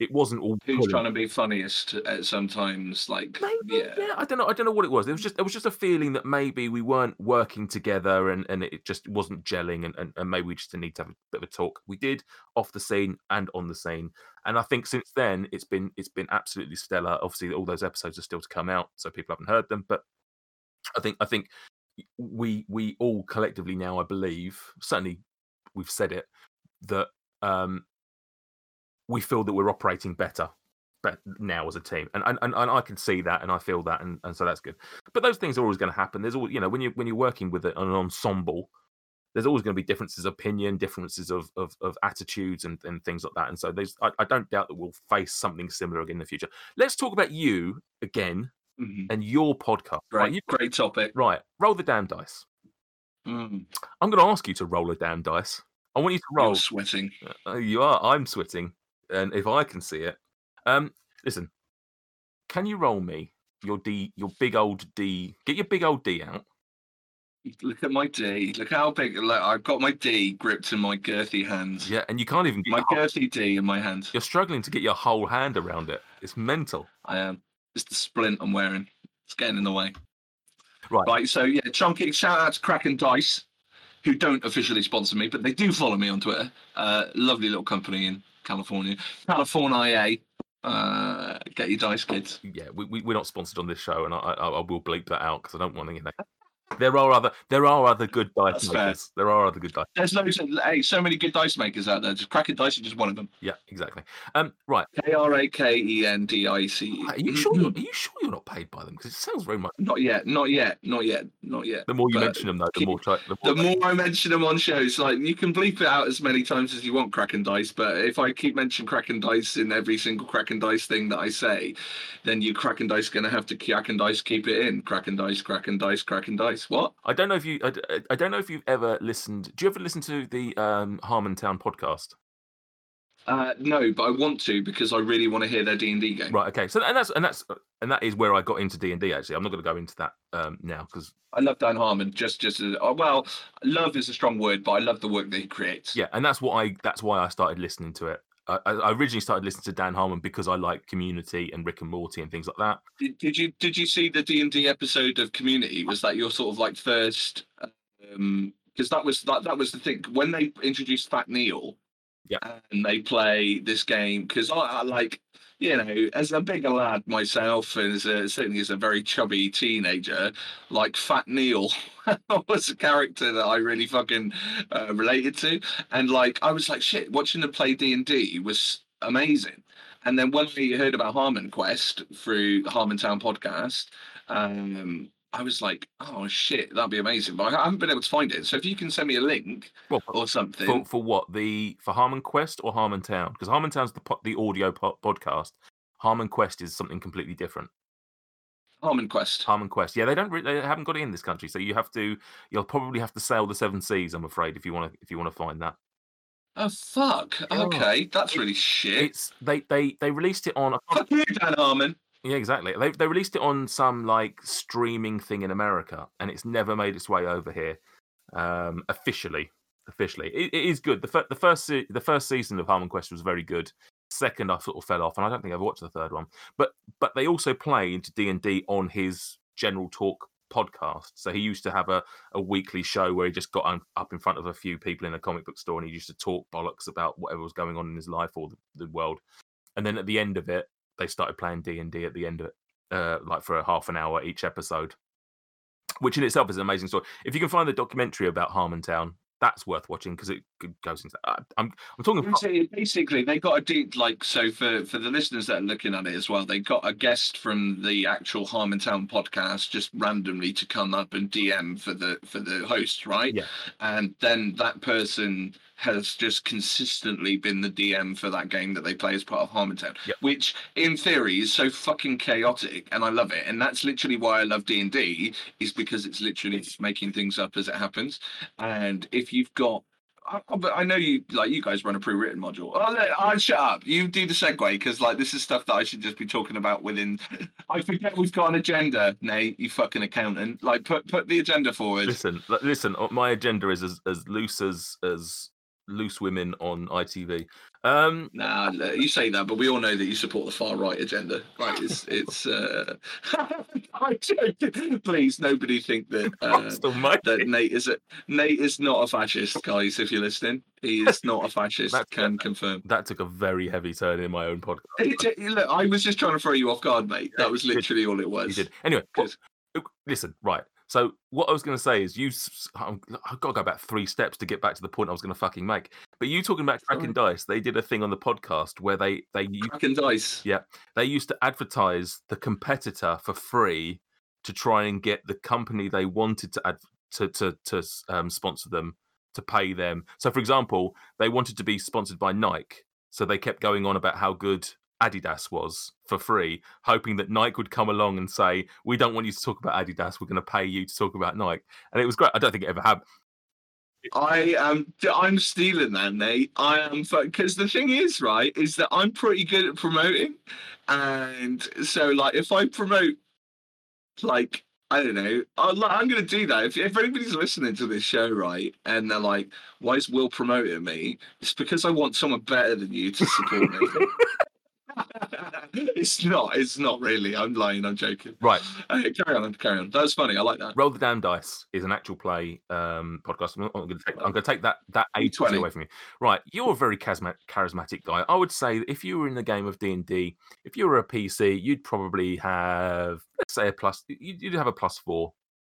it wasn't all Who's pulling. trying to be funniest at sometimes? Like, Maybe, yeah. yeah. I don't know. I don't know what it was. It was just it was just a feeling that maybe we weren't working together and, and it just wasn't gelling and, and, and maybe we just need to have a bit of a talk. We did off the scene and on the scene. And I think since then it's been it's been absolutely stellar. Obviously all those episodes are still to come out, so people haven't heard them. But I think I think we we all collectively now, I believe, certainly we've said it, that um we feel that we're operating better but now as a team and, and and I can see that and I feel that and, and so that's good. But those things are always going to happen. There's always you know when you when you're working with an ensemble there's always going to be differences of opinion differences of of, of attitudes and, and things like that and so there's I, I don't doubt that we'll face something similar again in the future. Let's talk about you again Mhm. and your podcast right Great, you, great topic. right roll the damn dice Mm, I'm going to ask you to roll a damn dice I want you to roll. you're sweating. Uh, you are. I'm sweating, and if I can see it, um, listen. Can you roll me your D, your big old D? Get your big old D out. Look at my D. Look how big. Look, I've got my D gripped in my girthy hands. Yeah, and you can't even. Get My whole- girthy D in my hand. you're struggling to get your whole hand around it. It's mental. I am. It's the splint I'm wearing. It's getting in the way. Right. Right. So yeah, chunky. Shout out to Kraken Dice, who don't officially sponsor me, but they do follow me on Twitter. Uh, lovely little company in California. California IA. Uh, get your dice, kids. Yeah, we, we we're not sponsored on this show, and I I, I will bleep that out because I don't want to. There are other there are other good dice That's fair. makers. There are other good dice. There's loads of hey, so many good dice makers out there. Just Kraken Dice is just one of them. Yeah, exactly. Um, right. K R A K E N D I C. Are you sure? You're, are you sure you're not paid by them? Because it sounds very much. Not yet. Not yet. Not yet. Not yet. The more you But mention them, though, the keep- more. The The more more I mention them on shows, like you can bleep it out as many times as you want, Kraken Dice. But if I keep mentioning Kraken Dice in every single Kraken Dice thing that I say, then you Kraken Dice going to have to Kraken Dice keep it in. Kraken Dice, Kraken Dice, Kraken Dice. What? I don't know if you. I don't know if you've ever listened. Do you ever listen to the um, Harmontown podcast? Uh, no, but I want to because I really want to hear their D and D game. Right. Okay. So and that's and that's and that is where I got into D and D. Actually, I'm not going to go into that um, now because I love Dan Harmon. Just, just as, uh, well, love is a strong word, but I love the work that he creates. yeah, and that's what I. That's why I started listening to it. I, I originally started listening to Dan Harmon because I like Community and Rick and Morty and things like that. Did, did you did you see the D and D episode of Community? Was that your sort of like first? Um, because that was that that was the thing when they introduced Fat Neil. Yeah. And they play this game because I, I like you know as a bigger lad myself and as a, certainly as a very chubby teenager, like Fat Neil was a character that I really fucking uh, related to, and like I was like shit watching them play D and D was amazing. And then when we heard about HarmonQuest through the Harmontown podcast, um, I was like, "Oh shit, that'd be amazing!" But I haven't been able to find it. So if you can send me a link Well, or something, for for what the for HarmonQuest or Harmontown? Because Harmontown's the po- the audio po- podcast. HarmonQuest is something completely different. HarmonQuest. Harmon Quest. Yeah, they don't. Re- they haven't got it in this country, so you have to. You'll probably have to sail the seven seas. I'm afraid if you want to. If you want to find that, Oh fuck! Yeah. Okay, that's really shit. it's they they they released it on. Fuck you, Dan Harmon. Yeah, exactly. They they released it on some like streaming thing in America, and it's never made its way over here um, officially. Officially, it, it is good. The fir- the first se- the first season of HarmonQuest was very good. Second, I sort of fell off, and I don't think I've watched the third one. But but they also play into D and D on his General Talk podcast. So he used to have a, a weekly show where he just got un- up in front of a few people in a comic book store and he used to talk bollocks about whatever was going on in his life or the, the world. And then at the end of it, they started playing D and D at the end of it, uh, like for a half an hour each episode, which in itself is an amazing story. If you can find the documentary about Harmontown, that's worth watching because it goes into. I, I'm I'm talking. So basically, they got a deep like so for for the listeners that are looking at it as well. They got a guest from the actual Harmontown podcast just randomly to come up and DM for the for the host, right? Yeah. And then that person has just consistently been the DM for that game that they play as part of Harmontown, Yep. which in theory is so fucking chaotic, and I love it. And that's literally why I love D and D is because it's literally making things up as it happens. And if you've got I, know you like you guys run a pre-written module. Oh, let- I shut up. You do the segue because like this is stuff that I should just be talking about within. I forget we've got an agenda, Nate. You fucking accountant. Like put put the agenda forward. Listen, listen. uh, My agenda is as, as loose as as loose women on ITV. Um, Nah, you say that, but we all know that you support the far right agenda. Right? It's it's. Uh... Please, nobody think that uh, that Nate is a Nate is not a fascist, guys. If you're listening, he is not a fascist. That's- can confirm. that took a very heavy turn in my own podcast. It- look, I was just trying to throw you off guard, mate. That was you literally all it You was. did anyway. listen, right. So what I was going to say is, you, I've got to go about three steps to get back to the point I was going to fucking make. But you talking about Kraken Dice, they did a thing on the podcast where they they u- Kraken dice. Yeah. they used to advertise the competitor for free to try and get the company they wanted to ad- to to to um, sponsor them to pay them. So, for example, they wanted to be sponsored by Nike, so they kept going on about how good Adidas was for free, hoping that Nike would come along and say, "We don't want you to talk about Adidas. We're going to pay you to talk about Nike." And it was great. I don't think it ever happened. I am. I'm stealing that, Nate. I am because the thing is, right, is that I'm pretty good at promoting, and so like if I promote, like I don't know, I'm, I'm going to do that. If, if anybody's listening to this show, right, and they're like, "Why is Will promoting me?" It's because I want someone better than you to support me. it's not. It's not really. I'm lying. I'm joking. Right. Uh, carry on. Carry on. That's funny. I like that. Roll the Damn Dice is an actual play um, podcast. I'm, going to take, I'm going to take that that age 20. away from you. Right, you're a very charismatic, guy. I would say that if you were in the game of D and D, if you were a PC, you'd probably have let's say a plus. You'd have a plus four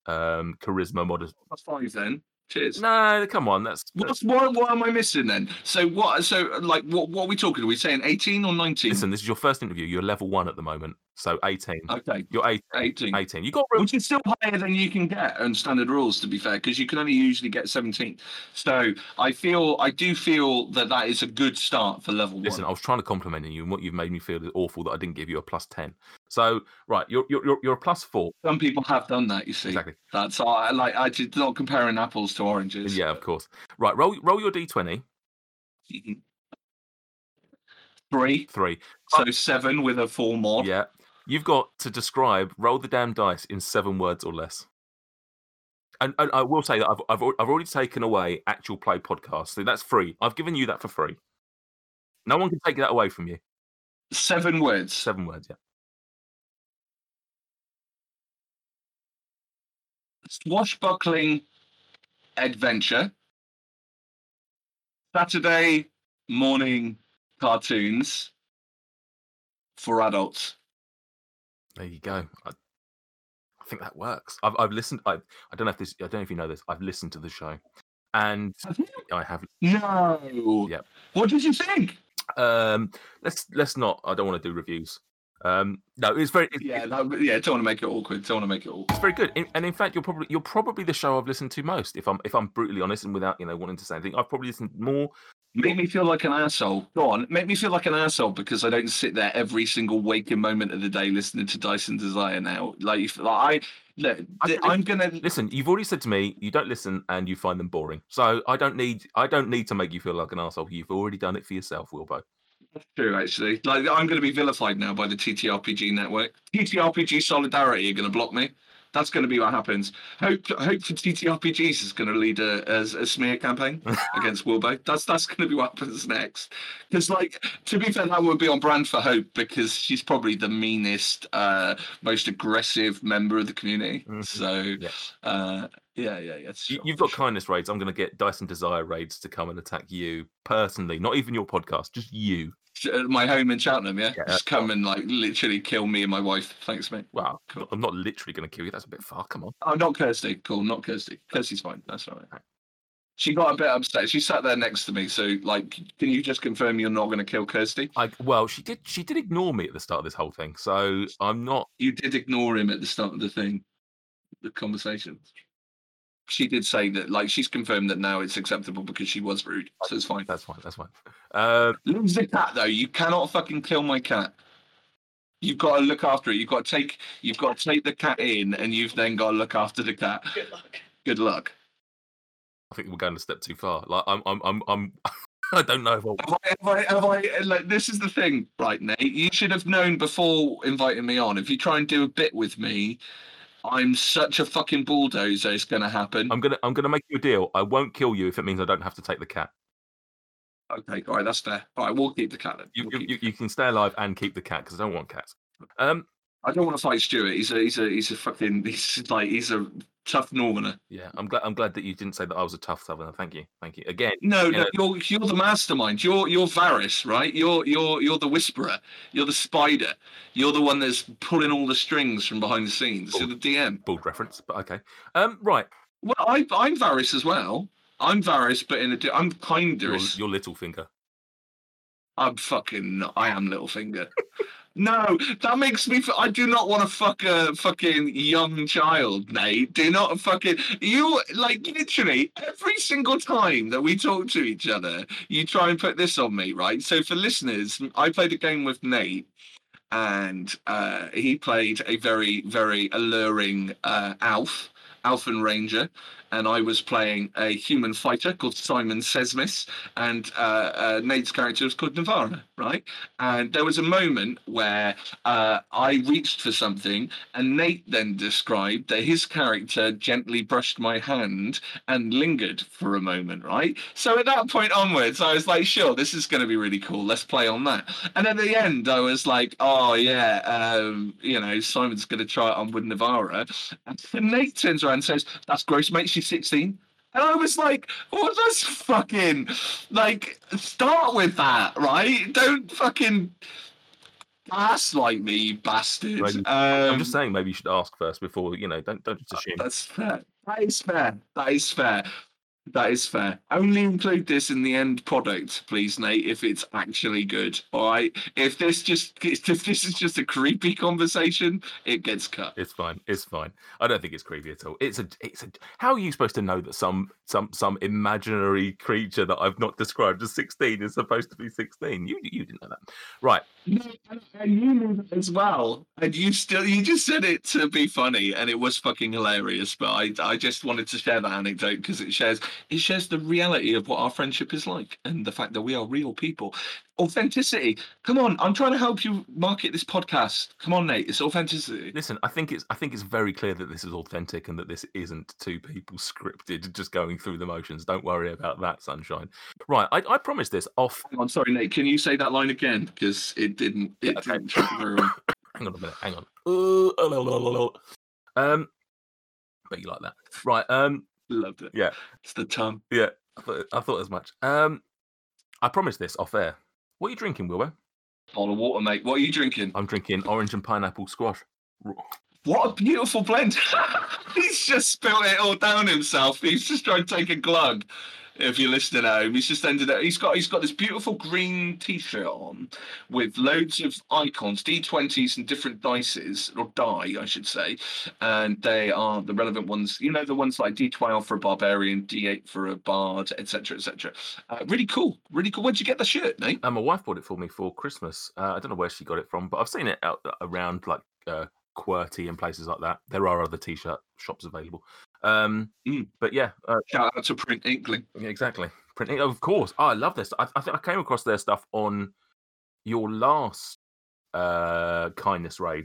um, charisma modest. That's five then. Cheers. No, come on, that's, that's What's what, what am I missing then? So what? So like, what? What are we talking? Are we saying eighteen or nineteen? listen. This is your first interview. You're level one at the moment, so 18. Okay, You're eight, eighteen. 18. You got room. Which is still higher than you can get on standard rules, to be fair, because you can only usually get seventeen. So I feel, I do feel that that is a good start for level one. Listen, I was trying to compliment you, and what you've made me feel is awful that I didn't give you a plus 10. So, right, you're you're you're, you're a plus four. Some people have done that. You see, Exactly. that's I like. I did not comparing apples to oranges. Yeah, of course. Right, roll roll your d20. Mhm. Three, Three. so seven with a four more. Yeah. You've got to describe roll the damn dice in seven words or less. And, and I will say that I've, I've I've already taken away actual play podcasts, so that's free. I've given you that for free. No one can take that away from you. Seven words. Seven words, yeah. swashbuckling adventure. Saturday morning cartoons for adults. There you go. I, I think that works. I've I've listened. I I don't know if this. I don't know if you know this. I've listened to the show, and I have. No. Yep. What did you think? Um, let's let's not. I don't want to do reviews. Um, no, it's very. It's, Yeah, that, yeah. Don't want to make it awkward. Don't want to make it awkward. It's very good, and in fact, you're probably you're probably the show I've listened to most. If I'm if I'm brutally honest, and without you know wanting to say anything, I've probably listened more. Make me feel like an asshole. Go on. Make me feel like an asshole because I don't sit there every single waking moment of the day listening to Dice and Desire now. Like, if, like I look, th- I'm gonna. Listen, you've already said to me you don't listen and you find them boring. So I don't need I don't need to make you feel like an asshole. You've already done it for yourself, Wilbo. That's true, actually. Like, I'm going to be vilified now by the TTRPG network. TTRPG Solidarity are going to block me. That's going to be what happens. Hope, hope for TTRPGs is going to lead a, a, a smear campaign against Wilbo. That's that's going to be what happens next. Because, like, to be fair, that would be on brand for Hope because she's probably the meanest, uh, most aggressive member of the community. Mhm. So, Yeah. uh, yeah, yeah, yeah. You, sure, you've got sure. kindness raids. I'm going to get Dice and Desire raids to come and attack you personally, not even your podcast, just you. Uh, my home in Cheltenham. Yeah, Yeah. just come and like literally kill me and my wife. Thanks, mate. Wow, Cool. I'm not literally going to kill you. That's a bit far. Come on. Oh, not Kirsty. Cool, not Kirsty. Kirsty's fine. That's all right. She got a bit upset. She sat there next to me. So, like, can you just confirm you're not going to kill Kirsty? I well, she did she did ignore me at the start of this whole thing, so I'm not. You did ignore him at the start of the thing, the conversation. She did say that, like, she's confirmed that now it's acceptable because she was rude. So it's fine. That's fine. That's fine. Uh, Lose the cat, though. You cannot fucking kill my cat. You've got to look after it. You've got to take. You've got to take the cat in, and you've then got to look after the cat. Good luck. Good luck. I think we're going a step too far. Like I'm, I'm, I'm, I'm I don't know if I'll. Have I, have I, have I, like, this is the thing, right, Nate? You should have known before inviting me on. If you try and do a bit with me, I'm such a fucking bulldozer. It's going to happen. I'm gonna, I'm gonna make you a deal. I won't kill you if it means I don't have to take the cat. Okay, all right, that's fair. All right, we'll keep the cat then. You, We'll you, you, you can stay alive and keep the cat because I don't want cats. Um, I don't want to fight Stuart. He's a he's a he's a fucking he's like he's a tough Northerner. yeah, I'm glad. I'm glad that you didn't say that I was a tough southerner. Thank you. Thank you again. No, Yeah. no, you're you're the mastermind. You're you're Varys, right? You're you're you're the whisperer. You're the spider. You're the one that's pulling all the strings from behind the scenes. You're the DM. Bald reference, but okay. Um, right. Well, I I'm Varys as well. I'm Varys, but in a di- I'm kinder. Your, your little finger. I'm fucking. I am Littlefinger. no, that makes me. f- I do not want to fuck a fucking young child, Nate. Do not fucking. You like literally every single time that we talk to each other, you try and put this on me, right? So for listeners, I played a game with Nate. And uh, he played a very, very alluring uh, Alf, Alphen Ranger, and I was playing a human fighter called Simon Sesmis, and uh, uh, Nate's character was called Navara, right? And there was a moment where uh, I reached for something, and Nate then described that his character gently brushed my hand and lingered for a moment, right? So at that point onwards, I was like, sure, this is going to be really cool. Let's play on that. And at the end, I was like, oh, yeah, um, you know, Simon's going to try it on with Navara. And Nate turns around and says, that's gross, mate. She's 16. And I was like, well, let's fucking, like, start with that, right? Don't fucking gaslight me, you bastard. Um, I'm just saying, maybe you should ask first before you know. Don't don't just assume. That's fair. That is fair. That is fair. That is fair. Only include this in the end product, please, Nate, if it's actually good. All right. If this just if this is just a creepy conversation, it gets cut. It's fine. It's fine. I don't think it's creepy at all. It's a. It's a. How are you supposed to know that some some some imaginary creature that I've not described as 16 is supposed to be 16? You you didn't know that, right? No, and- you knew that as well, and you still you just said it to be funny, and it was fucking hilarious. But I I just wanted to share that anecdote because it shares it shares the reality of what our friendship is like, and the fact that we are real people. Authenticity. Come on, I'm trying to help you market this podcast. Come on, Nate. It's authenticity. Listen, I think it's I think it's very clear that this is authentic and that this isn't two people scripted just going through the motions. Don't worry about that, sunshine. Right, I, I promised this off. Hang on, sorry, Nate. Can you say that line again? Because it didn't. It Yeah, okay. didn't very well. Hang on a minute. Hang on. Uh, la, la, la. Um, but you like that, right? Um, Loved it. Yeah. it's the tongue. yeah, I thought, I thought as much. Um, I promised this off air. What are you drinking, Wilbo? Bottle of water, mate. What are you drinking? I'm drinking orange and pineapple squash. What a beautiful blend. He's just spilled it all down himself. He's just trying to take a glug. If you're listening at home, he's just ended up. He's got he's got this beautiful green T-shirt on with loads of icons, D20s and different dices or die, I should say, and they are the relevant ones. You know the ones like D12 for a barbarian, D8 for a bard, etc., etc. Uh, really cool, really cool. Where'd you get the shirt, Nate? And my wife bought it for me for Christmas. Uh, I don't know where she got it from, but I've seen it out around like uh, Qwertee and places like that. There are other t-shirt shops available. Um, Mm. But yeah, uh, Shout out to Print Inkling. yeah, exactly. Printing, of course. Oh, I love this. I, I think I came across their stuff on your last uh, kindness raid.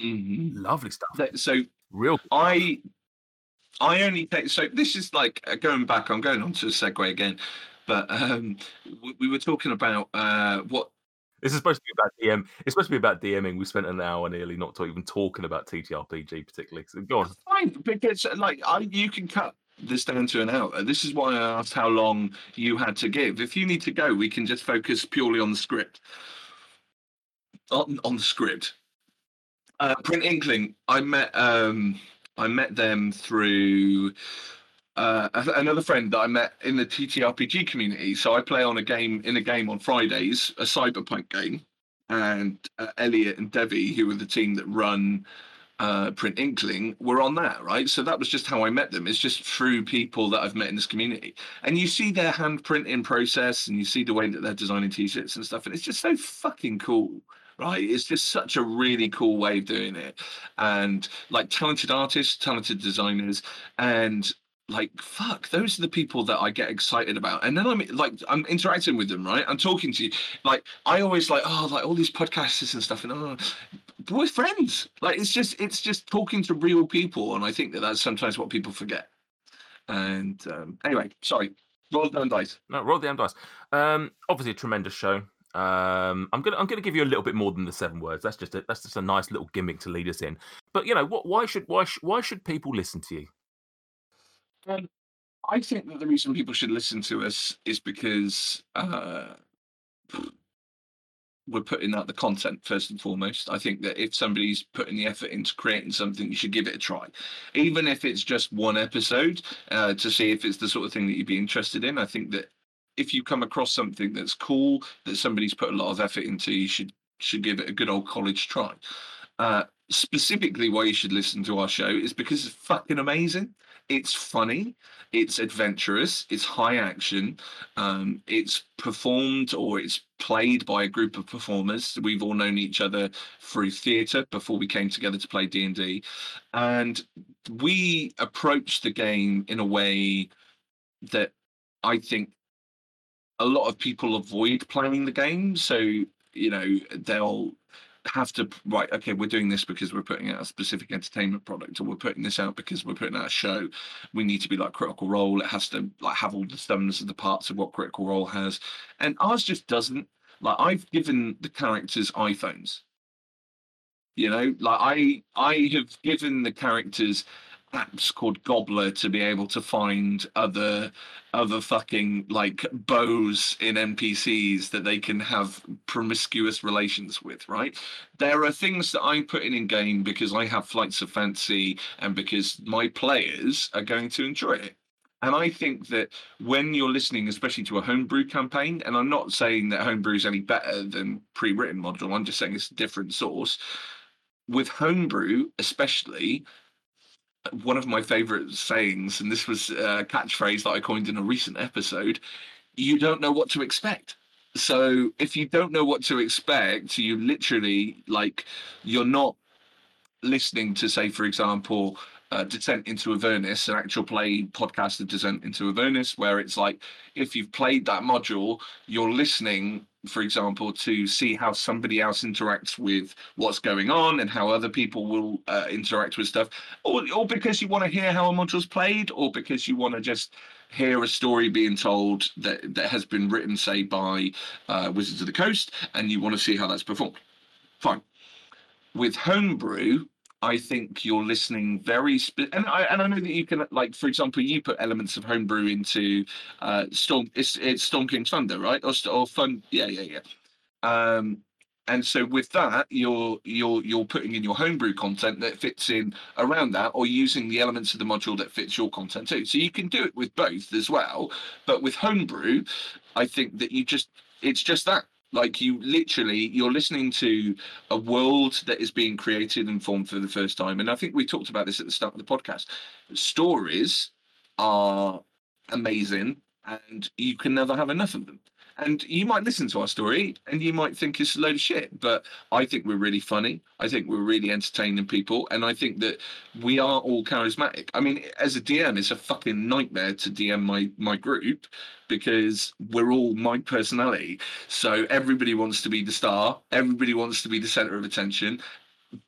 Mhm. Lovely stuff. That- So Real. I I only take so this is like uh, going back. I'm going on to a segue again, but um, we, we were talking about uh, what This is supposed to be about DM. It's supposed to be about DMing. We spent an hour nearly not to even talking about TTRPG particularly. So go on. fine because uh, like I you can cut this down to an hour. This is why I asked how long you had to give. If you need to go, we can just focus purely on the script. On, on the script. Uh, Print Inkling, I met um, I met them through uh, another friend that I met in the TTRPG community. So I play on a game in a game on Fridays, a cyberpunk game, and uh, Elliot and Debbie, who are the team that run uh, Print Inkling, were on that, right? So that was just how I met them. It's just through people that I've met in this community, and you see their hand printing process, and you see the way that they're designing T-shirts and stuff, and it's just so fucking cool. Right, it's just such a really cool way of doing it, and like talented artists, talented designers, and like fuck those are the people that i get excited about and then i'm like i'm interacting with them right i'm talking to you like i always like oh like all these podcasters and stuff and oh we're friends like it's just it's just talking to real people and i think that that's sometimes what people forget and um anyway sorry roll the damn dice. No, roll the damn dice. Um, obviously a tremendous show. Um, I'm gonna I'm gonna give you a little bit more than the seven words. That's just a that's just a nice little gimmick to lead us in. But you know what? Why should why sh- why should people listen to you? Um, I think that the reason people should listen to us is because uh, we're putting out the content first and foremost. I think that if somebody's putting the effort into creating something, you should give it a try, even if it's just one episode uh, to see if it's the sort of thing that you'd be interested in. I think that if you come across something that's cool that somebody's put a lot of effort into, you should should give it a good old college try. Uh, specifically, why you should listen to our show is because it's fucking amazing. It's funny, it's adventurous, it's high action, um, it's performed or it's played by a group of performers. We've all known each other through theatre before we came together to play D and D, and we approach the game in a way that I think a lot of people avoid playing the game. So you know they'll have to right okay we're doing this because we're putting out a specific entertainment product or we're putting this out because we're putting out a show. We need to be like critical role. It has to like have all the thumbs of the parts of what critical role has. And ours just doesn't. Like i've given the characters iphones. You know like i i have given the characters apps called Gobbler to be able to find other other fucking like bows in NPCs that they can have promiscuous relations with, right? There are things that I put in in game because I have flights of fancy and because my players are going to enjoy it. And I think that when you're listening, especially to a homebrew campaign, and I'm not saying that homebrew is any better than pre-written module, I'm just saying it's a different source. With homebrew, especially, one of my favorite sayings, and this was a catchphrase that I coined in a recent episode you don't know what to expect. So if you don't know what to expect, you literally like you're not listening to say, for example, uh, Descent into Avernus, an actual play podcast of Descent into Avernus, where it's like if you've played that module, you're listening for example, to see how somebody else interacts with what's going on and how other people will uh, interact with stuff, or, or because you want to hear how a module's played, or because you want to just hear a story being told that, that has been written, say, by uh, Wizards of the Coast, and you want to see how that's performed. Fine. With Homebrew, I think you're listening very, and I and I know that you can like, for example, you put elements of homebrew into uh, Storm. It's it's Storm King's Thunder, right? Or, or Fun? Yeah, yeah, yeah. Um, and so with that, you're you're you're putting in your homebrew content that fits in around that, or using the elements of the module that fits your content too. So you can do it with both as well. But with homebrew, I think that you just it's just that like you literally you're listening to a world that is being created and formed for the first time. And i think we talked about this at the start of the podcast. Stories are amazing and you can never have enough of them and you might listen to our story and you might think it's a load of shit but i think we're really funny i think we're really entertaining people and i think that we are all charismatic i mean as a dm it's a fucking nightmare to dm my my group because we're all my personality so everybody wants to be the star everybody wants to be the center of attention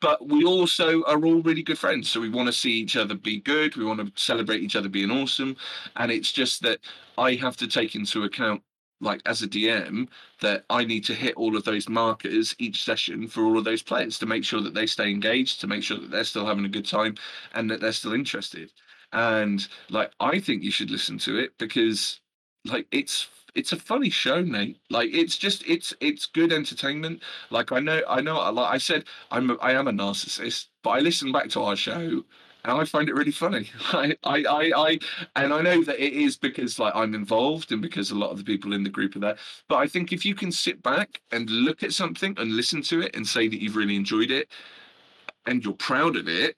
but we also are all really good friends. So we want to see each other be good. We want to celebrate each other being awesome. And it's just that I have to take into account like as a DM that I need to hit all of those markers each session for all of those players to make sure that they stay engaged, to make sure that they're still having a good time and that they're still interested. And like I think you should listen to it because like it's it's a funny show, Nate. Like it's just it's it's good entertainment. Like I know I know like I said I'm a, I am a narcissist, but I listen back to our show and I find it really funny. I, I, I, I, and I know that it is because like I'm involved and because a lot of the people in the group are there. But I think if you can sit back and look at something and listen to it and say that you've really enjoyed it, and you're proud of it,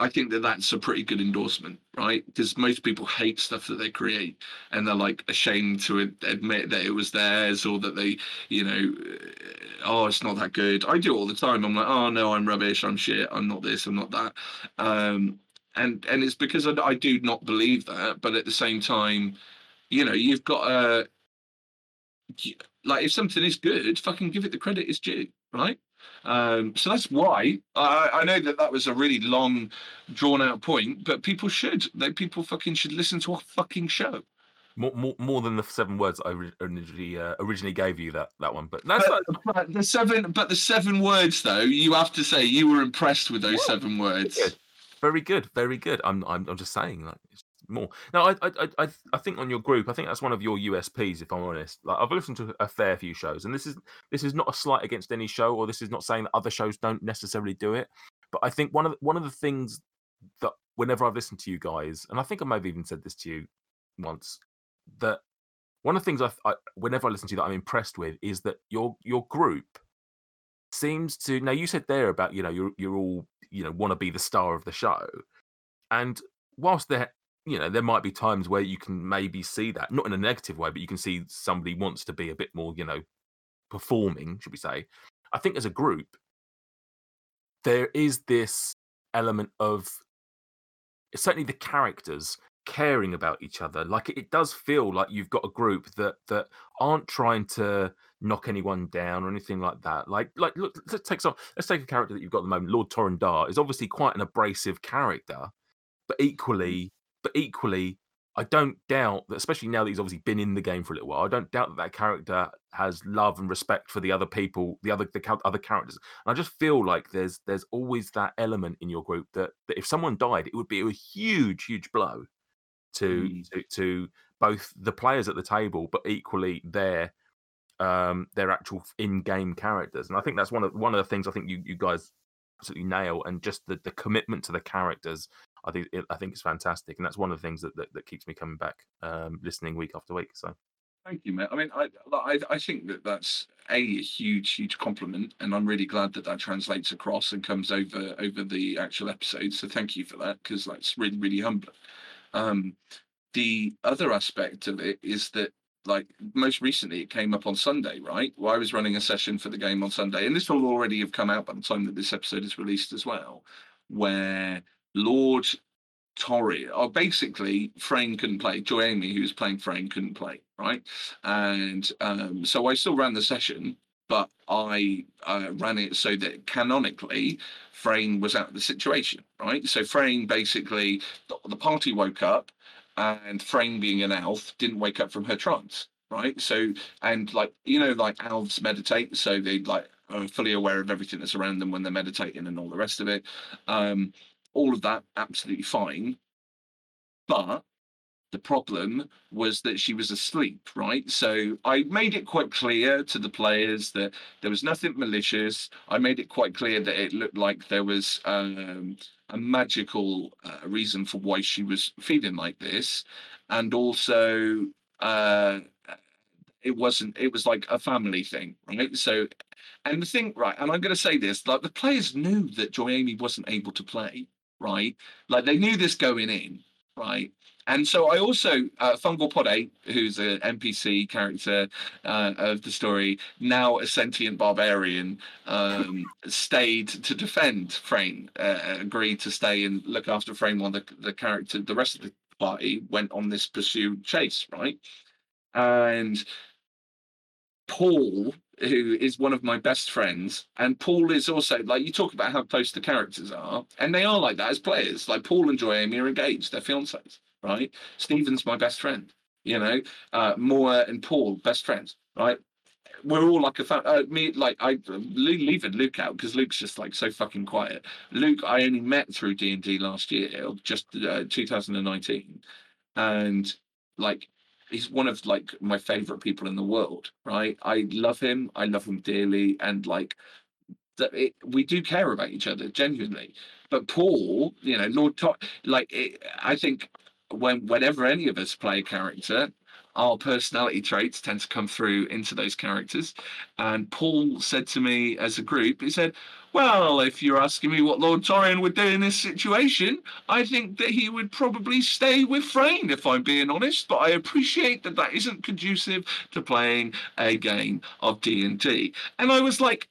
I think that that's a pretty good endorsement, right? Because most people hate stuff that they create and they're like ashamed to admit that it was theirs or that they, you know, oh, it's not that good. I do all the time. I'm like, oh no, I'm rubbish. I'm shit. I'm not this. I'm not that. Um, and and it's because I, I do not believe that. But at the same time, you know, you've got a like if something is good, fucking give it the credit it's due, right? Um, so that's why I, I, know that that was a really long, drawn out point, but people should. They people fucking should listen to our fucking show. more, more, more than the seven words I originally uh, originally gave you that that one. But that's but, but the seven. But the seven words, though, you have to say you were impressed with those seven words. Good. Very good, very good. I'm I'm, I'm just saying like more. Now, I, I I I think on your group, I think that's one of your USPs. If I'm honest, like I've listened to a fair few shows, and this is this is not a slight against any show, or this is not saying that other shows don't necessarily do it. But I think one of the, one of the things that whenever I've listened to you guys, and I think I may have even said this to you once, that one of the things I, I whenever I listen to you that I'm impressed with is that your your group seems to now you said there about you know you're you're all you know want to be the star of the show and whilst there you know there might be times where you can maybe see that not in a negative way but you can see somebody wants to be a bit more you know performing should we say. I think as a group there is this element of certainly the characters caring about each other. Like it does feel like you've got a group that that aren't trying to knock anyone down or anything like that. Like like look let's take some let's take a character that you've got at the moment lord Torendar is obviously quite an abrasive character but mm. equally but equally I don't doubt that, especially now that he's obviously been in the game for a little while. I don't doubt that that character has love and respect for the other people, the other the other characters. And I just feel like there's there's always that element in your group that that if someone died, it would be a huge huge blow to mm. to, to both the players at the table, but equally their um their actual in-game characters. And I think that's one of one of the things I think you you guys absolutely nail, and just the the commitment to the characters I think it, I think it's fantastic, and that's one of the things that that, that keeps me coming back, um, listening week after week. So. Thank you, mate. I mean, I, I I think that that's a, a huge, huge compliment, and I'm really glad that that translates across and comes over over the actual episode. So thank you for that, because that's really, really humbling. Um, the other aspect of it is that, like most recently, it came up on Sunday, right? Well, I was running a session for the game on Sunday, and this will already have come out by the time that this episode is released as well, where Lord Torry, or oh, basically Frayne couldn't play. Joy-Amy, who was playing Frayne, couldn't play, right? And um, so I still ran the session, but I uh, ran it so that canonically Frayne was out of the situation, right? So Frayne basically, the, party woke up, and Frayne being an elf didn't wake up from her trance, right? So and like you know, like elves meditate, so they like are fully aware of everything that's around them when they're meditating and all the rest of it. Um, all of that absolutely fine. But the problem was that she was asleep, right? So I made it quite clear to the players that there was nothing malicious. I made it quite clear that it looked like there was um, a magical uh, reason for why she was feeling like this. And also, uh, it wasn't, it was like a family thing, right? So, and the thing, right, and I'm going to say this like the players knew that Joy-Amy wasn't able to play right? Like they knew this going in, right? And so I also, uh, Fungal Pod 8, who's an NPC character uh, of the story, now a sentient barbarian, um, stayed to defend Frayne, uh, agreed to stay and look after Frayne while the, the character, the rest of the party went on this pursuit chase, right? And Paul, who is one of my best friends, and Paul is also like you talk about how close the characters are, and they are like that as players. Like Paul and Joy-Amy are engaged; they're fiancés, right? Stephen's my best friend. You know, uh, Moa and Paul, best friends, right? We're all like a family. Uh, me, like I leaving Luke out because Luke's just like so fucking quiet. Luke, I only met through D and D last year, just uh, 2019, and like he's one of like my favorite people in the world, right? I love him. I love him dearly, and like that, it, we do care about each other genuinely. But Paul, you know, Lord, like it, I think when whenever any of us play a character, our personality traits tend to come through into those characters. And Paul said to me as a group, he said, Well, if you're asking me what Lord Torian would do in this situation, I think that he would probably stay with Frayne, if I'm being honest. But I appreciate that that isn't conducive to playing a game of D&D. And I was like,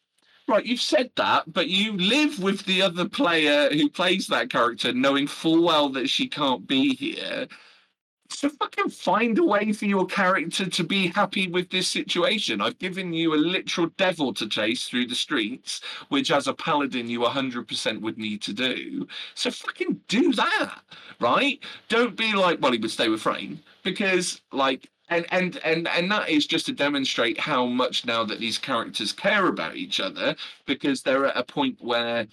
Right, you've said that, but you live with the other player who plays that character, knowing full well that she can't be here So fucking find a way for your character to be happy with this situation. I've given you a literal devil to chase through the streets, which as a paladin you 100% would need to do. So fucking do that, right? Don't be like, well, he would stay with Frayne because like and and and and that is just to demonstrate how much now that these characters care about each other because they're at a point where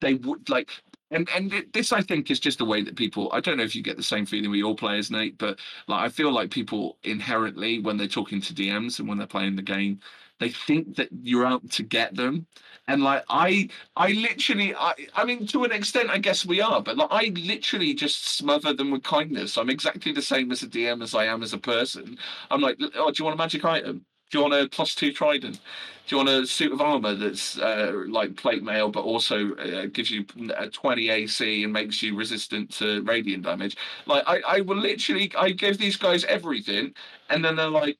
they would like and and this I think is just the way that people. I don't know if you get the same feeling with your players, Nate, but like I feel like people inherently when they're talking to DMs and when they're playing the game, they think that you're out to get them, and like I I literally I I mean to an extent I guess we are, but like I literally just smother them with kindness. I'm exactly the same as a DM as I am as a person. I'm like, oh, do you want a magic item? Do you want a plus two trident? Do you want a suit of armor that's uh, like plate mail, but also uh, gives you a 20 AC and makes you resistant to radiant damage? Like, I, I will literally, I give these guys everything, and then they're like,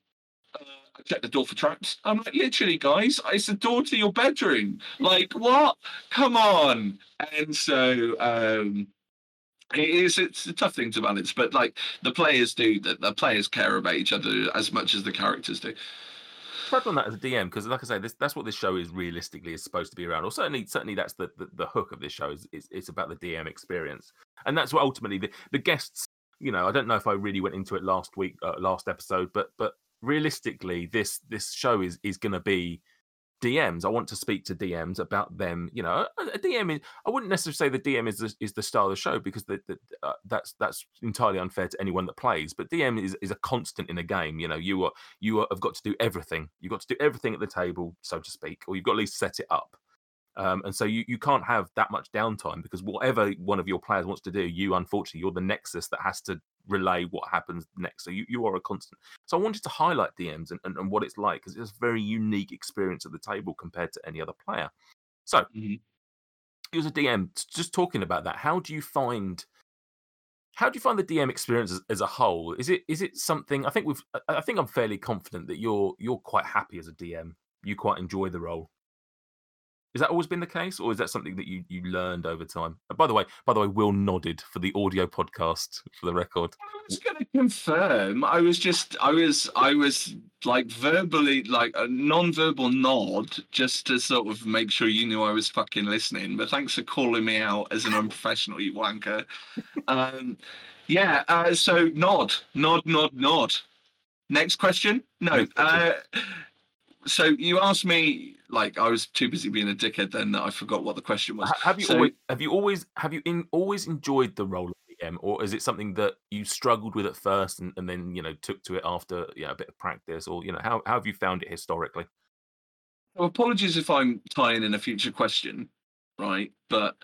uh, I check the door for traps. I'm like, literally, guys, it's the door to your bedroom. Like, what? Come on. And so, um, it is it's a tough thing to balance but like the players do that the players care about each other as much as the characters do on that as a DM because, like I say, this, that's what this show is realistically is supposed to be around. Or certainly, certainly that's the, the, the hook of this show is it's, it's about the DM experience, and that's what ultimately the, the guests. You know, I don't know if I really went into it last week, uh, last episode, but but realistically, this this show is is going to be DMs. I want to speak to DMs about them. You know, a DM is. I wouldn't necessarily say the DM is the, is the star of the show because the, the, uh, that's that's entirely unfair to anyone that plays. But DM is, is a constant in a game. You know, you are you are, have got to do everything. You've got to do everything at the table, so to speak, or you've got to at least set it up. Um, and so you, you can't have that much downtime because whatever one of your players wants to do, you unfortunately you're the nexus that has to relay what happens next. So you, you are a constant. So I wanted to highlight DMs and, and, and what it's like because it's a very unique experience at the table compared to any other player. So mm-hmm. it was a DM just talking about that. How do you find how do you find the DM experience as, as, a whole? Is it is it something I think we've I think I'm fairly confident that you're you're quite happy as a DM. You quite enjoy the role. Is that always been the case, or is that something that you, you learned over time? And by the way, by the way, Will nodded for the audio podcast for the record. I was going to confirm. I was just, I was, I was like verbally, like a non-verbal nod, just to sort of make sure you knew I was fucking listening. But thanks for calling me out as an unprofessional, you wanker. um, yeah. Uh, so nod, nod, nod, nod. Next question. No. Uh, so you asked me like I was too busy being a dickhead then that I forgot what the question was. Have you so, always have you always have you in, always enjoyed the role of DM, or is it something that you struggled with at first and, and then you know took to it after you know, a bit of practice, or you know how, how have you found it historically? Well, apologies if I'm tying in a future question, right? But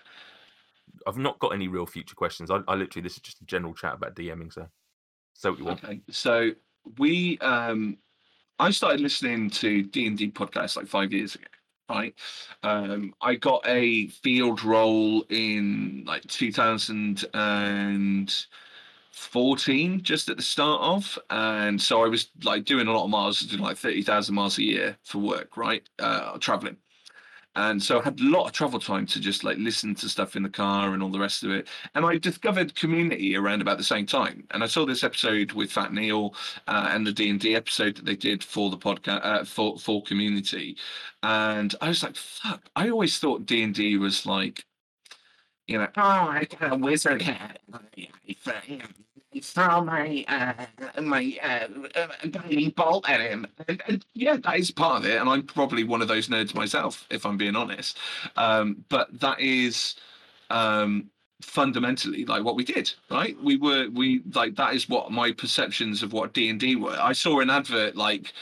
I've not got any real future questions. I, I literally this is just a general chat about DMing. So, so what you want. Okay, so we um I started listening to D and D podcasts like five years ago. Right, um, I got a field role in like 2014, just at the start of, and so I was like doing a lot of miles, doing like 30,000 miles a year for work, right, uh, traveling and so I had a lot of travel time to just like listen to stuff in the car and all the rest of it. And I discovered community around about the same time. And I saw this episode with Fat Neil uh, and the D and D episode that they did for the podcast uh, for for community, and I was like, "Fuck!" I always thought D and D was like, you know, oh, I got a wizard hat throw my uh, my uh, bolt at him. And, and, yeah, that is part of it. And I'm probably one of those nerds myself, if I'm being honest. Um, but that is um, fundamentally like what we did, right? We were we like that is what my perceptions of what D and D were. I saw an advert like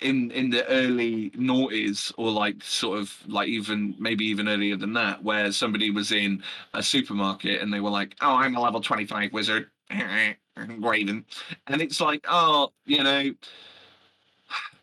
in in the early noughties or like sort of like even maybe even earlier than that where somebody was in a supermarket and they were like oh i'm a level 25 wizard Graven. And it's like, oh, you know,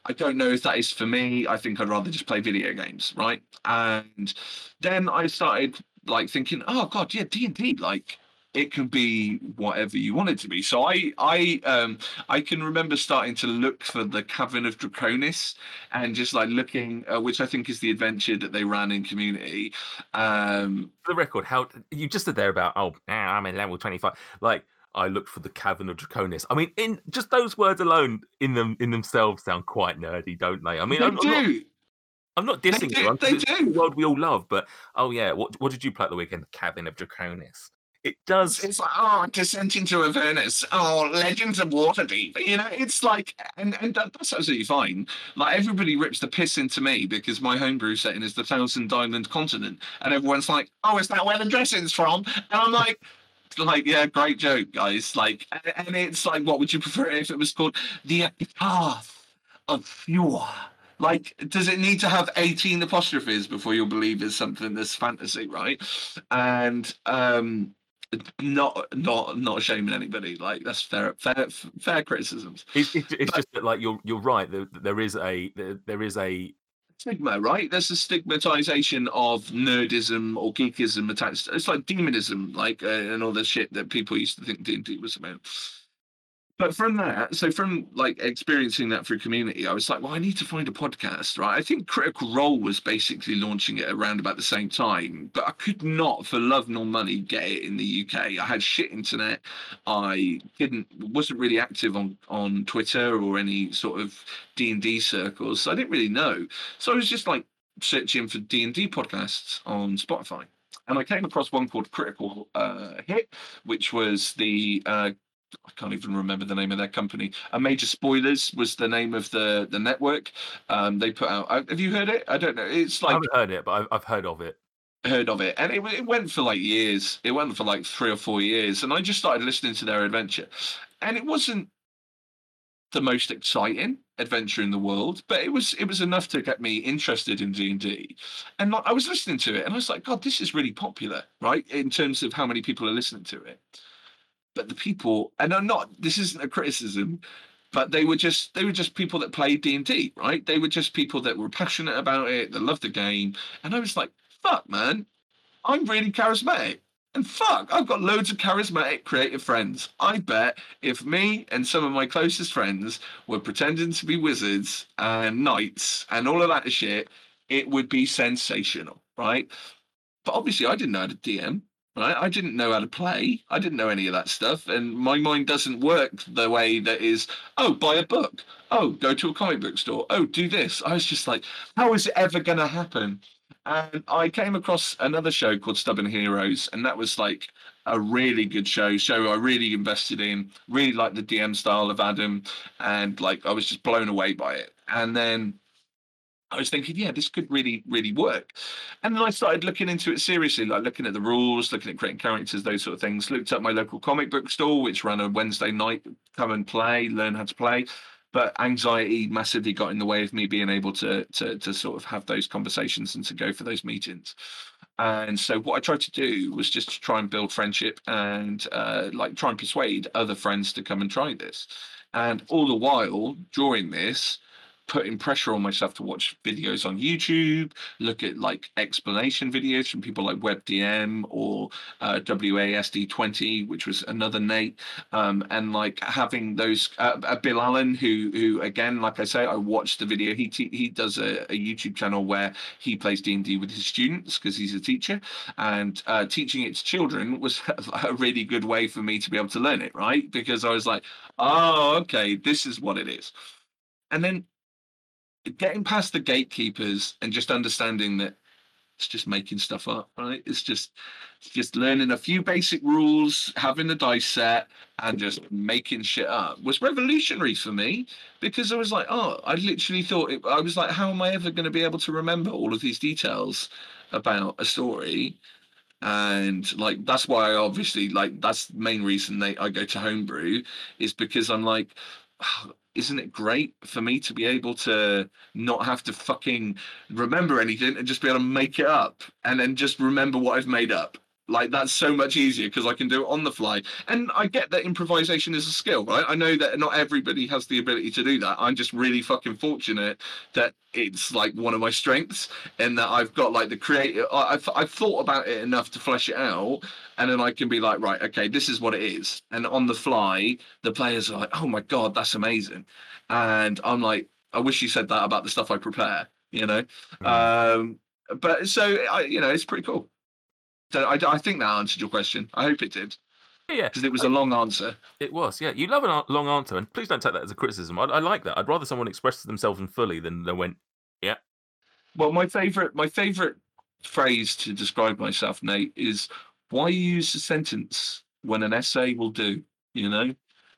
I don't know if that is for me. I think I'd rather just play video games, right? And then I started like thinking, oh god, yeah, D and D, like it can be whatever you want it to be. So I I um I can remember starting to look for the Cavern of Draconis and just like looking, uh, which I think is the adventure that they ran in Community. Um, for the record, how you just said there about oh, I'm in level twenty five, like I looked for the cavern of Draconis. I mean, in just those words alone, in them in themselves, sound quite nerdy, don't they? I mean, they I'm, do. I'm not, I'm not They dissing do- you. they do. the world we all love, but oh yeah, what what did you play at the weekend? The cavern of Draconis. It does. It's like, oh, Descent into Avernus. Oh, Legends of Waterdeep. You know, it's like, and, and that, that's absolutely fine. Like, everybody rips the piss into me because my homebrew setting is the Thousand Island Continent. And everyone's like, oh, is that where the dressing's from? And I'm like, like, yeah, great joke, guys. Like, and- it's like, what would you prefer if it was called The Path of Fjord? Like, does it need to have 18 apostrophes before you'll believe it's something that's fantasy, right? And um not not not shaming anybody. Like that's fair fair fair criticisms. It's, it's, it's But- just that, like you're you're right. There, there is a there, there is a Stigma, right? There's a stigmatization of nerdism or geekism attached. It's like demonism, like uh, and all the shit that people used to think D and D was about. But from that, so from like experiencing that through community, I was like, well, I need to find a podcast, right? I think Critical Role was basically launching it around about the same time, but I could not, for love nor money, get it in the UK. I had shit internet. I didn't, wasn't really active on on Twitter or any sort of D and D circles, so I didn't really know. So I was just like searching for D and D podcasts on Spotify, and I came across one called Critical uh, Hit, which was the uh, I can't even remember the name of their company. A Major Spoilers was the name of the the network. Um, they put out. Have you heard it? I don't know. It's like I haven't heard it, but I've, I've heard of it. heard of it, and it, it went for like years. It went for like three or four years, and I just started listening to their adventure, and it wasn't the most exciting adventure in the world, but it was it was enough to get me interested in D and D, and I was listening to it, and I was like, God, this is really popular, right? In terms of how many people are listening to it, but the people, and I'm not. This isn't a criticism. But they were just they were just people that played D and D, right? They were just people that were passionate about it, that loved the game, and I was like, "Fuck, man, I'm really charismatic. And fuck, I've got loads of charismatic, creative friends. I bet if me and some of my closest friends were pretending to be wizards and knights and all of that shit, it would be sensational, right? But obviously, I didn't know how to DM, right? I didn't know how to play. I didn't know any of that stuff. And my mind doesn't work the way that is, oh, buy a book. Oh, go to a comic book store. Oh, do this. I was just like, how is it ever going to happen? and I came across another show called Stubborn Heroes, and that was like a really good show. Show I really invested in, really liked the DM style of Adam, and like I was just blown away by it. And then I was thinking, yeah, this could really, really work. And then I started looking into it seriously, like looking at the rules, looking at creating characters, those sort of things. Looked up my local comic book store, which ran a Wednesday night, come and play, learn how to play but anxiety massively got in the way of me being able to to to sort of have those conversations and to go for those meetings. And so what I tried to do was just to try and build friendship and uh, like try and persuade other friends to come and try this. And all the while during this, putting pressure on myself to watch videos on YouTube, look at like explanation videos from people like WebDM or uh, WASD20, which was another Nate, um, and like having those uh, uh, Bill Allen, who who again, like I say, I watched the video. He te- he does a, a YouTube channel where he plays D and D with his students because he's a teacher, and uh, teaching it to children was a really good way for me to be able to learn it, right? Because I was like, oh, okay, this is what it is, and then getting past the gatekeepers and just understanding that it's just making stuff up, right? It's just it's just learning a few basic rules, having the dice set, and just making shit up was revolutionary for me because I was like, oh, I literally thought it, I was like, how am I ever going to be able to remember all of these details about a story? And like that's why I obviously like that's the main reason they I go to homebrew is because I'm like, "Oh, isn't it great for me to be able to not have to fucking remember anything and just be able to make it up and then just remember what I've made up. Like that's so much easier because I can do it on the fly. And I get that improvisation is a skill, right? I know that not everybody has the ability to do that. I'm just really fucking fortunate that it's like one of my strengths and that I've got like the creative I've, I've thought about it enough to flesh it out and then I can be like, right, okay, this is what it is. And on the fly, the players are like, oh my God, that's amazing. And I'm like, I wish you said that about the stuff I prepare, you know? Mm. Um, but so, I, you know, it's pretty cool. So I, I think that answered your question. I hope it did. yeah, because it was a long answer. It was, yeah. You love a long answer, and please don't take that as a criticism. I, I like that. I'd rather someone expresses themselves in fully than they went, yeah. Well, my favorite, my favorite phrase to describe myself, Nate, is why use a sentence when an essay will do. You know,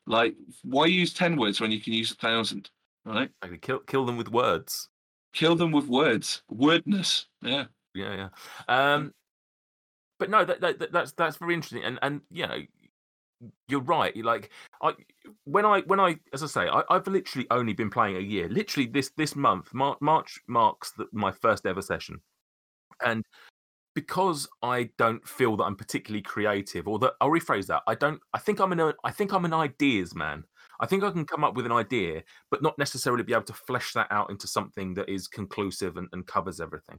like why use ten words when you can use a thousand? Right? Like kill kill them with words. Kill them with words. Wordness. Yeah. Yeah, yeah. Um, but no, that, that, that's that's very interesting, and and you know, you're right. Like I, when I when I, as I say, I, have literally only been playing a year. Literally this this month, March, March marks the, my first ever session, and because I don't feel that I'm particularly creative, or that I'll rephrase that. I don't. I think I'm an. I think I'm an ideas man. I think I can come up with an idea, but not necessarily be able to flesh that out into something that is conclusive and, and covers everything.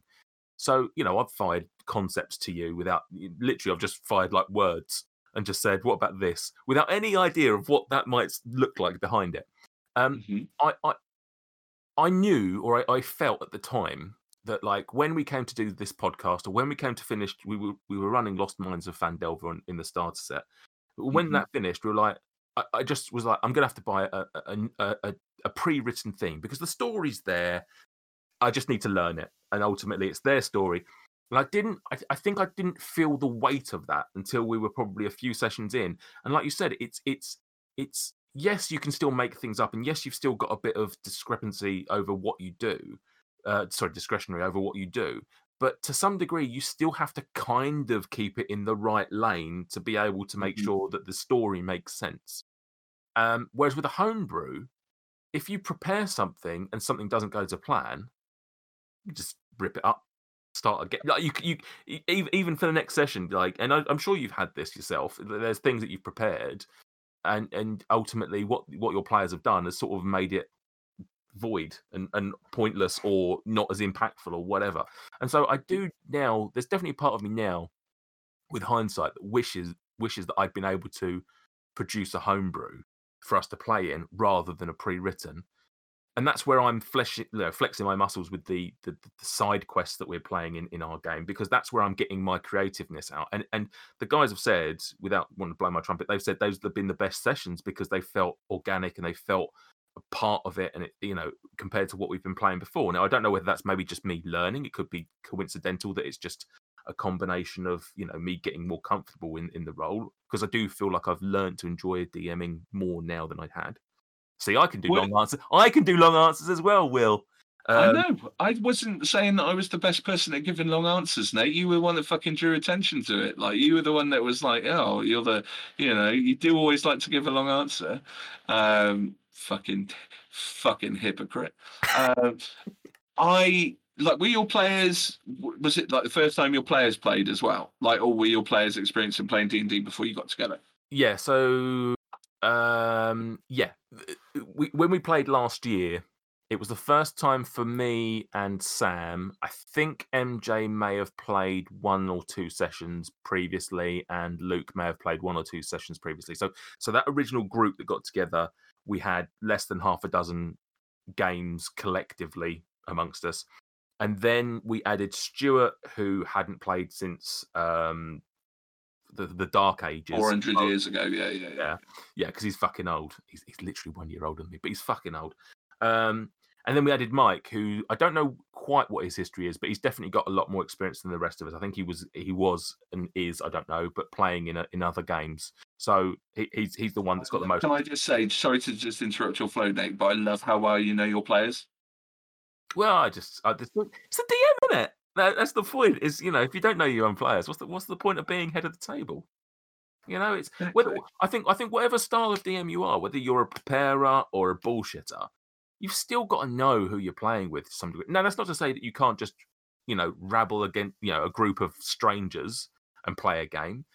So, you know, I've fired concepts to you without literally, I've just fired like words and just said, what about this? Without any idea of what that might look like behind it. Um, mm-hmm. I, I, I knew or I, I felt at the time that like when we came to do this podcast or when we came to finish, we were we were running Lost Mines of Phandelver in the starter set. When mm-hmm. that finished, we were like, I, I, just was like, I'm gonna have to buy a a, a, a, a pre-written theme because the story's there. I just need to learn it, and ultimately, it's their story. And I didn't. I, I, think I didn't feel the weight of that until we were probably a few sessions in. And like you said, it's it's it's yes, you can still make things up, and yes, you've still got a bit of discrepancy over what you do. Uh, sorry, discretionary over what you do. But to some degree, you still have to kind of keep it in the right lane to be able to make mm-hmm. sure that the story makes sense. Um, whereas with a homebrew, if you prepare something and something doesn't go to plan, just rip it up, start again. Like you, you, even for the next session, like, and I, am sure you've had this yourself. There's things that you've prepared, and and ultimately, what what your players have done has sort of made it void and, and pointless or not as impactful or whatever. And so I do now. There's definitely part of me now, with hindsight, that wishes wishes that I'd been able to produce a homebrew for us to play in rather than a pre-written and that's where I'm you know, flexing my muscles with the, the, the side quests that we're playing in, in our game because that's where I'm getting my creativeness out. And and the guys have said, without wanting to blow my trumpet, they've said those have been the best sessions because they felt organic and they felt a part of it, and it you know compared to what we've been playing before. Now I don't know whether that's maybe just me learning. It could be coincidental that it's just a combination of you know me getting more comfortable in in the role because I do feel like I've learned to enjoy DMing more now than I had. See, I can do long answers. I can do long answers as well, Will. Um, I know. I wasn't saying that I was the best person at giving long answers, Nate. You were the one that fucking drew attention to it. Like you were the one that was like, "Oh, you're the," you know, you do always like to give a long answer. Um, fucking, fucking hypocrite. Um, I like were your players was it like the first time your players played as well like or were your players experiencing playing d&d before you got together yeah so um yeah we, when we played last year, it was the first time for me and Sam. I think MJ may have played one or two sessions previously, and Luke may have played one or two sessions previously. So, so that original group that got together, we had less than half a dozen games collectively amongst us, and then we added Stuart, who hadn't played since um, the, the dark ages. Four hundred oh, years ago, yeah, yeah, yeah, yeah. Because he's fucking old. He's, he's literally one year older than me, but he's fucking old. Um, and then we added Mike, who I don't know quite what his history is, but he's definitely got a lot more experience than the rest of us. I think he was, he was, and is, I don't know, but playing in a, in other games. So he, he's he's the one that's got the most. Can I just say, sorry to just interrupt your flow, Nate, but I love how well you know your players. Well, I just, I just it's a DM, isn't it? That, that's the point. Is you know, if you don't know your own players, what's the what's the point of being head of the table? You know, it's whether I think I think whatever style of DM you are, whether you're a preparer or a bullshitter, you've still got to know who you're playing with to some degree. Now, that's not to say that you can't just you know rabble against you know a group of strangers and play a game.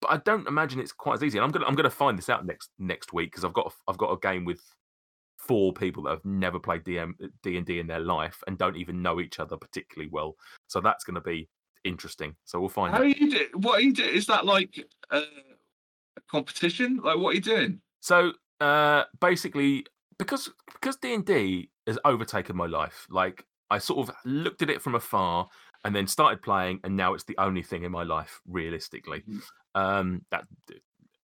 But I don't imagine it's quite as easy. And I'm gonna I'm gonna find this out next next week because I've got I've got a game with four people that have never played DM D and D in their life and don't even know each other particularly well. So that's going to be interesting. So we'll find How out. Are you do, what are you doing? Is that like a competition? Like what are you doing? So uh, basically, because because D and D has overtaken my life, like I sort of looked at it from afar and then started playing, and now it's the only thing in my life, realistically. Mm-hmm. Um, that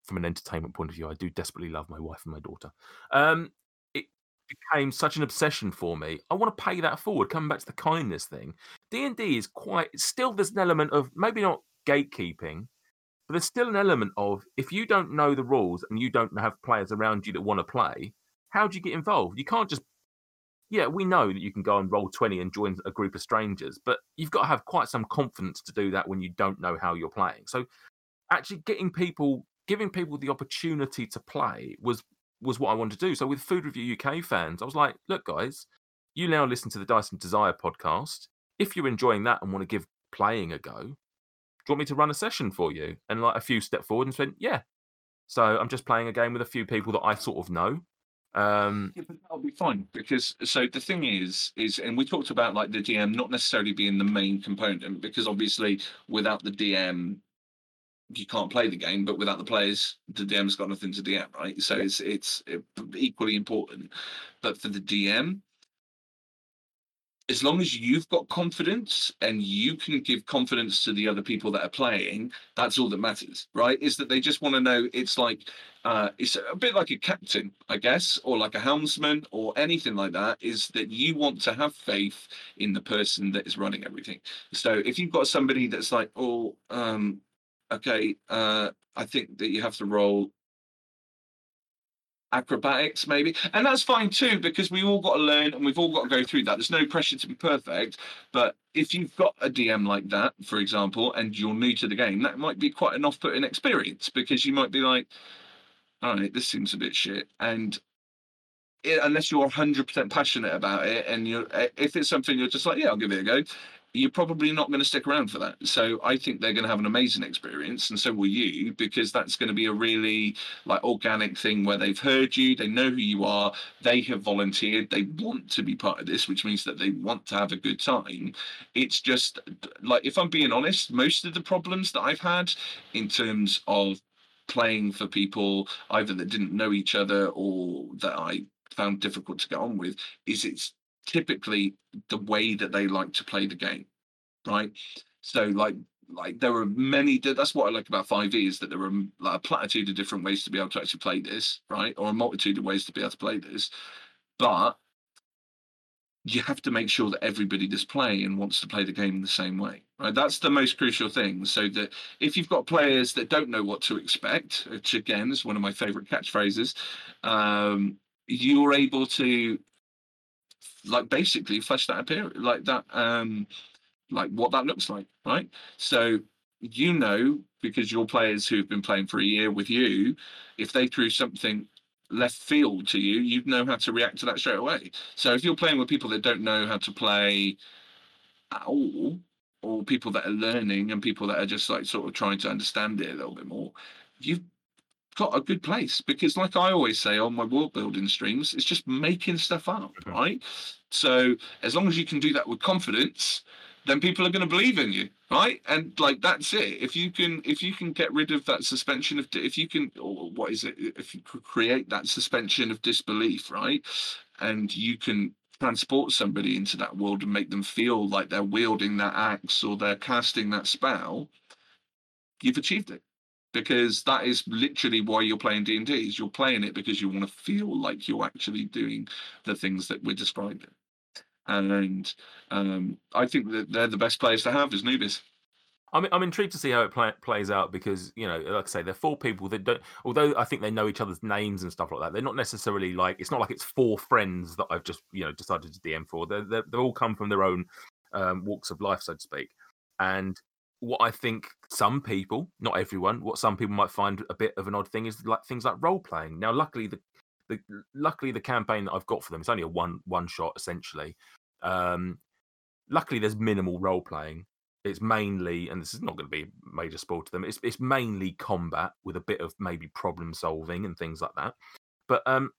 from an entertainment point of view, I do desperately love my wife and my daughter. Um, became such an obsession for me. I want to pay that forward. Coming back to the kindness thing, D and D is quite still. There's an element of maybe not gatekeeping, but there's still an element of if you don't know the rules and you don't have players around you that want to play, how do you get involved? You can't just yeah, we know that you can go and Roll20 and join a group of strangers, but you've got to have quite some confidence to do that when you don't know how you're playing. So actually getting people giving people the opportunity to play was was what I wanted to do. So with Food Review UK fans, I was like, look, guys, you now listen to the Dice and Desire podcast. If you're enjoying that and want to give playing a go, do you want me to run a session for you? And like a few step forward and went, yeah. So I'm just playing a game with a few people that I sort of know. Um, yeah, but that'll be fine because so the thing is, is and we talked about like the DM not necessarily being the main component because obviously without the DM you can't play the game, but without the players, the DM's got nothing to DM, right? So it's it's equally important. But for the DM, as long as you've got confidence and you can give confidence to the other people that are playing, that's all that matters, right? Is that they just want to know it's like uh, it's a bit like a captain, I guess, or like a helmsman or anything like that, is that you want to have faith in the person that is running everything. So if you've got somebody that's like, oh, um, okay, uh, I think that you have to roll acrobatics maybe? And that's fine too because we all got to learn and we've all got to go through that. There's no pressure to be perfect but if you've got a dm like that for example and you're new to the game that might be quite an off-putting experience because you might be like all right this seems a bit shit and it, unless you're 100% passionate about it and you're if it's something you're just like yeah i'll give it a go you're probably not going to stick around for that. So I think they're going to have an amazing experience, and so will you, because that's going to be a really like organic thing where they've heard you, they know who you are, they have volunteered, they want to be part of this, which means that they want to have a good time. It's just like if I'm being honest, most of the problems that I've had in terms of playing for people either that didn't know each other or that I found difficult to get on with is it's typically the way that they like to play the game, right? So like like there are many that's what i like about 5e is that there are like a platitude of different ways to be able to actually play this right? Or a multitude of ways to be able to play this. But you have to make sure that everybody does play and wants to play the game in the same way right? That's the most crucial thing. So that if you've got players that don't know what to expect which again is one of my favorite catchphrases um, you're able to like basically flesh that appear like that um like what that looks like right? So you know because your players who've been playing for a year with you if they threw something left field to you you'd know how to react to that straight away. So if you're playing with people that don't know how to play at all or people that are learning and people that are just like sort of trying to understand it a little bit more you've got a good place because like i always say on my world building streams it's just making stuff up mm-hmm. right? So as long as you can do that with confidence then people are going to believe in you right? And like that's it. If you can if you can get rid of that suspension of if you can or what is it if you create that suspension of disbelief right? And you can transport somebody into that world and make them feel like they're wielding that axe or they're casting that spell you've achieved it because that is literally why you're playing D&D is you're playing it because you want to feel like you're actually doing the things that we're describing and um, I think that they're the best players to have as newbies. I'm I'm intrigued to see how it play, plays out because you know, like I say, they're four people that don't. Although I think they know each other's names and stuff like that, they're not necessarily like it's not like it's four friends that I've just you know decided to DM for. They're they're, they all come from their own um, walks of life, so to speak. And what I think some people, not everyone, what some people might find a bit of an odd thing is like things like role playing. Now, luckily, the, the luckily the campaign that I've got for them is only a one one shot essentially. Um, luckily, there's minimal role playing. It's mainly, and this is not going to be major spoil to them. It's it's mainly combat with a bit of maybe problem solving and things like that. But um,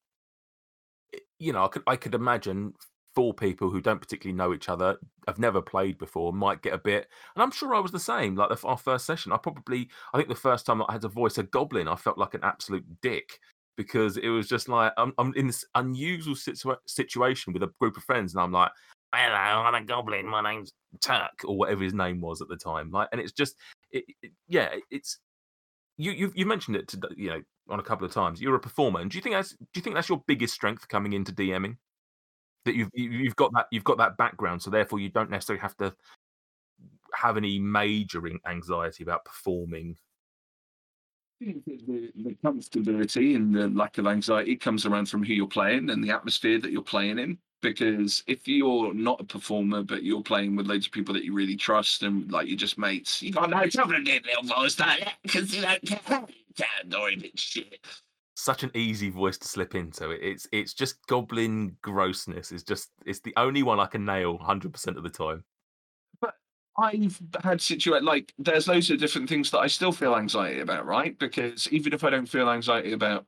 you know, I could I could imagine four people who don't particularly know each other, have never played before, might get a bit. And I'm sure I was the same. Like the, our first session, I probably, I think the first time I had to voice a goblin, I felt like an absolute dick because it was just like I'm, I'm in this unusual situa- situation with a group of friends, and I'm like, "Hello, I'm a goblin. My name's Turk, or whatever his name was at the time." Like, and it's just, it, it, yeah, it's you you you mentioned it to you know on a couple of times. You're a performer, and do you think that's do you think that's your biggest strength coming into DMing? That you've you've got that you've got that background, so therefore you don't necessarily have to have any major anxiety about performing. The, the comfortability and the lack of anxiety comes around from who you're playing and the atmosphere that you're playing in because if you're not a performer but you're playing with loads of people that you really trust and like you're just mates, You've got no trouble getting little voice like because you don't care. Annoying shit. Such an easy voice to slip into. It's it's just goblin grossness. It's just it's the only one I can nail hundred percent of the time. But I've had situations like there's loads of different things that I still feel anxiety about, right? Because even if I don't feel anxiety about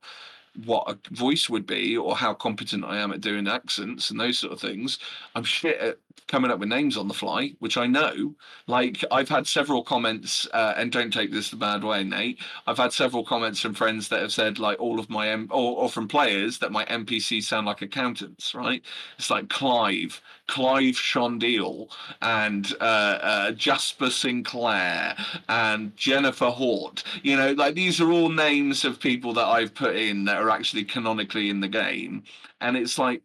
what a voice would be or how competent I am at doing accents and those sort of things. I'm shit at coming up with names on the fly, which I know. Like I've had several comments, uh, and don't take this the bad way, Nate. I've had several comments from friends that have said like all of my M or, or from players that my NPCs sound like accountants, right? It's like Clive, Clive Shondeel, and uh, uh, Jasper Sinclair, and Jennifer Hort. You know, like these are all names of people that I've put in that are actually canonically in the game, and it's like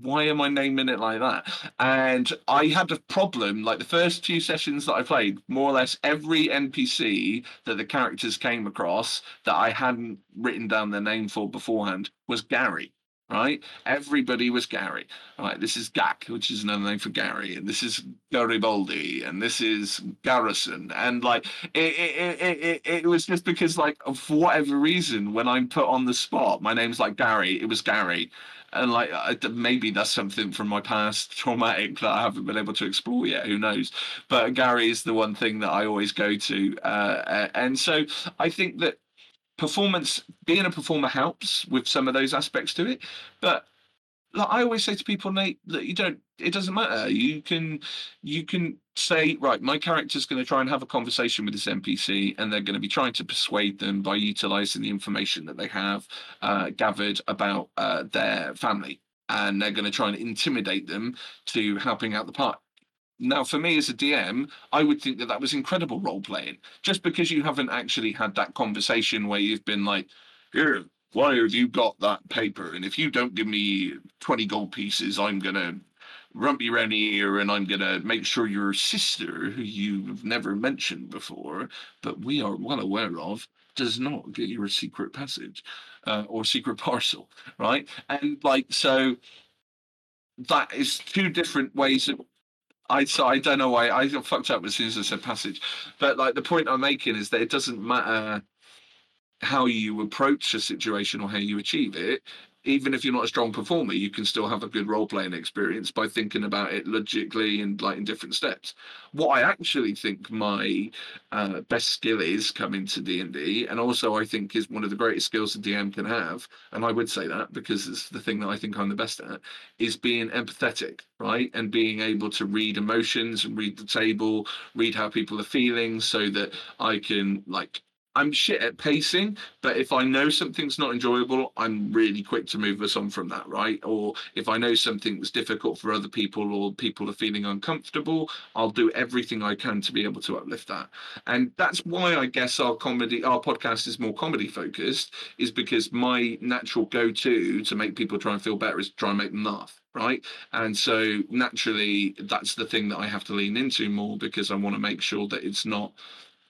why am I naming it like that? And I had a problem, like the first few sessions that I played, more or less every NPC that the characters came across that I hadn't written down their name for beforehand was Gary. Right, everybody was Gary. Right, this is Gak, which is another name for Gary, and this is Garibaldi, and this is Garrison, and like it, it, it, it, it was just because like for whatever reason, when I'm put on the spot, my name's like Gary. It was Gary, and like I, maybe that's something from my past traumatic that I haven't been able to explore yet. Who knows? But Gary is the one thing that I always go to, uh, and so I think that performance, being a performer, helps with some of those aspects to it. But like I always say to people, Nate, that you don't. It doesn't matter. You can, you can say, right, my character's going to try and have a conversation with this NPC, and they're going to be trying to persuade them by utilizing the information that they have uh, gathered about uh, their family, and they're going to try and intimidate them to helping out the party. Now, for me as a DM, I would think that that was incredible role playing. Just because you haven't actually had that conversation where you've been like, here, why have you got that paper? And if you don't give me 20 gold pieces, I'm going to rump you around the and I'm going to make sure your sister, who you've never mentioned before, but we are well aware of, does not get you a secret passage uh, or secret parcel, right? And like, so that is two different ways of. I, so I don't know why I fucked up as soon as I said passage, but like the point I'm making is that it doesn't matter how you approach a situation or how you achieve it even if you're not a strong performer, you can still have a good role playing experience by thinking about it logically and like in different steps. What I actually think my uh, best skill is coming to D and D, and also I think is one of the greatest skills a DM can have, and I would say that because it's the thing that I think I'm the best at, is being empathetic, right, and being able to read emotions and read the table, read how people are feeling, so that I can like I'm shit at pacing, but if I know something's not enjoyable, I'm really quick to move us on from that, right? Or if I know something's difficult for other people or people are feeling uncomfortable, I'll do everything I can to be able to uplift that. And that's why I guess our comedy, our podcast is more comedy focused, is because my natural go to to make people try and feel better is try and make them laugh right? And so naturally, that's the thing that I have to lean into more because I want to make sure that it's not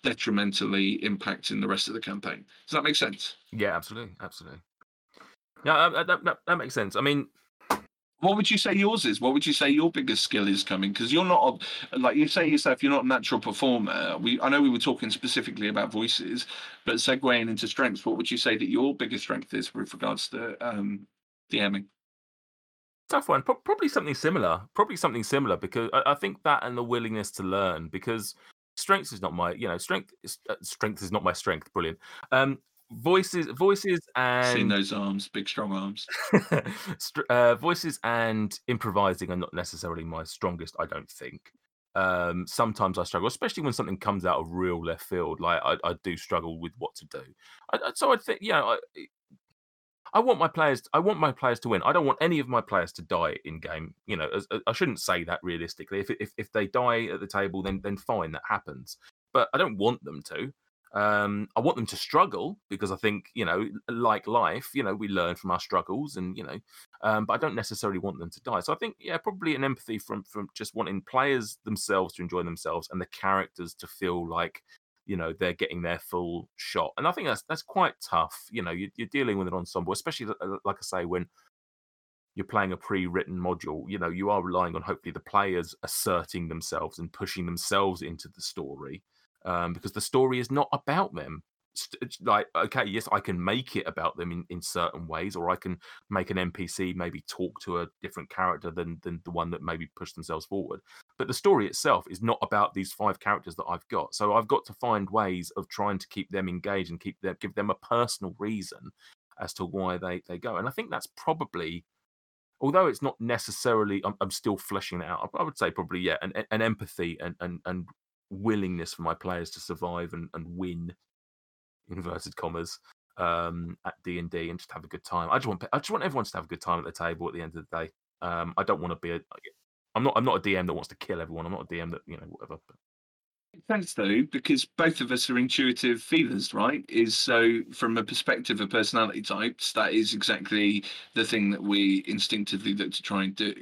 detrimentally impacting the rest of the campaign. Does that make sense? Yeah, absolutely, absolutely. Yeah, uh, that, that, that makes sense. I mean, what would you say yours is? What would you say your biggest skill is coming? Because you're not like you say yourself, you're not a natural performer. We I know we were talking specifically about voices, but segueing into strengths, what would you say that your biggest strength is with regards to um, DMing? Tough one. Pro- probably something similar. Probably something similar because I, I think that and the willingness to learn. Because strengths is not my you know strength is, uh, strength is not my strength brilliant. Um voices voices and seen those arms big strong arms. Uh, voices and improvising are not necessarily my strongest i don't think. Um sometimes i struggle especially when something comes out of real left field like i, I do struggle with what to do. I, so i think you know I, I want my players. I want my players to win. I don't want any of my players to die in game. You know, as, I shouldn't say that realistically. If, if if they die at the table, then then fine, that happens. But I don't want them to. Um, I want them to struggle because I think, you know, like life, you know, we learn from our struggles and, you know, um, but I don't necessarily want them to die. So I think, yeah, probably an empathy from from just wanting players themselves to enjoy themselves and the characters to feel like, you know, they're getting their full shot. And I think that's that's quite tough. You know, you, you're dealing with an ensemble, especially like I say, when you're playing a pre-written module you know you are relying on hopefully the players asserting themselves and pushing themselves into the story um, because the story is not about them. Like, okay, yes, I can make it about them in, in certain ways, or I can make an NPC maybe talk to a different character than than the one that maybe pushed themselves forward. But the story itself is not about these five characters that I've got. So I've got to find ways of trying to keep them engaged and keep them give them a personal reason as to why they they go. And I think that's probably although it's not necessarily I'm, I'm, still fleshing it out i would say probably yeah an, an empathy and, and and willingness for my players to survive and, and win inverted commas um, at D and D and just have a good time. I just want I just want everyone to have a good time at the table at the end of the day. Um, I don't want to be a I'm not I'm not a DM that wants to kill everyone. I'm not a DM that you know whatever. Thanks though, because both of us are intuitive feelers, right? Is so from a perspective of personality types, that is exactly the thing that we instinctively look to try and do.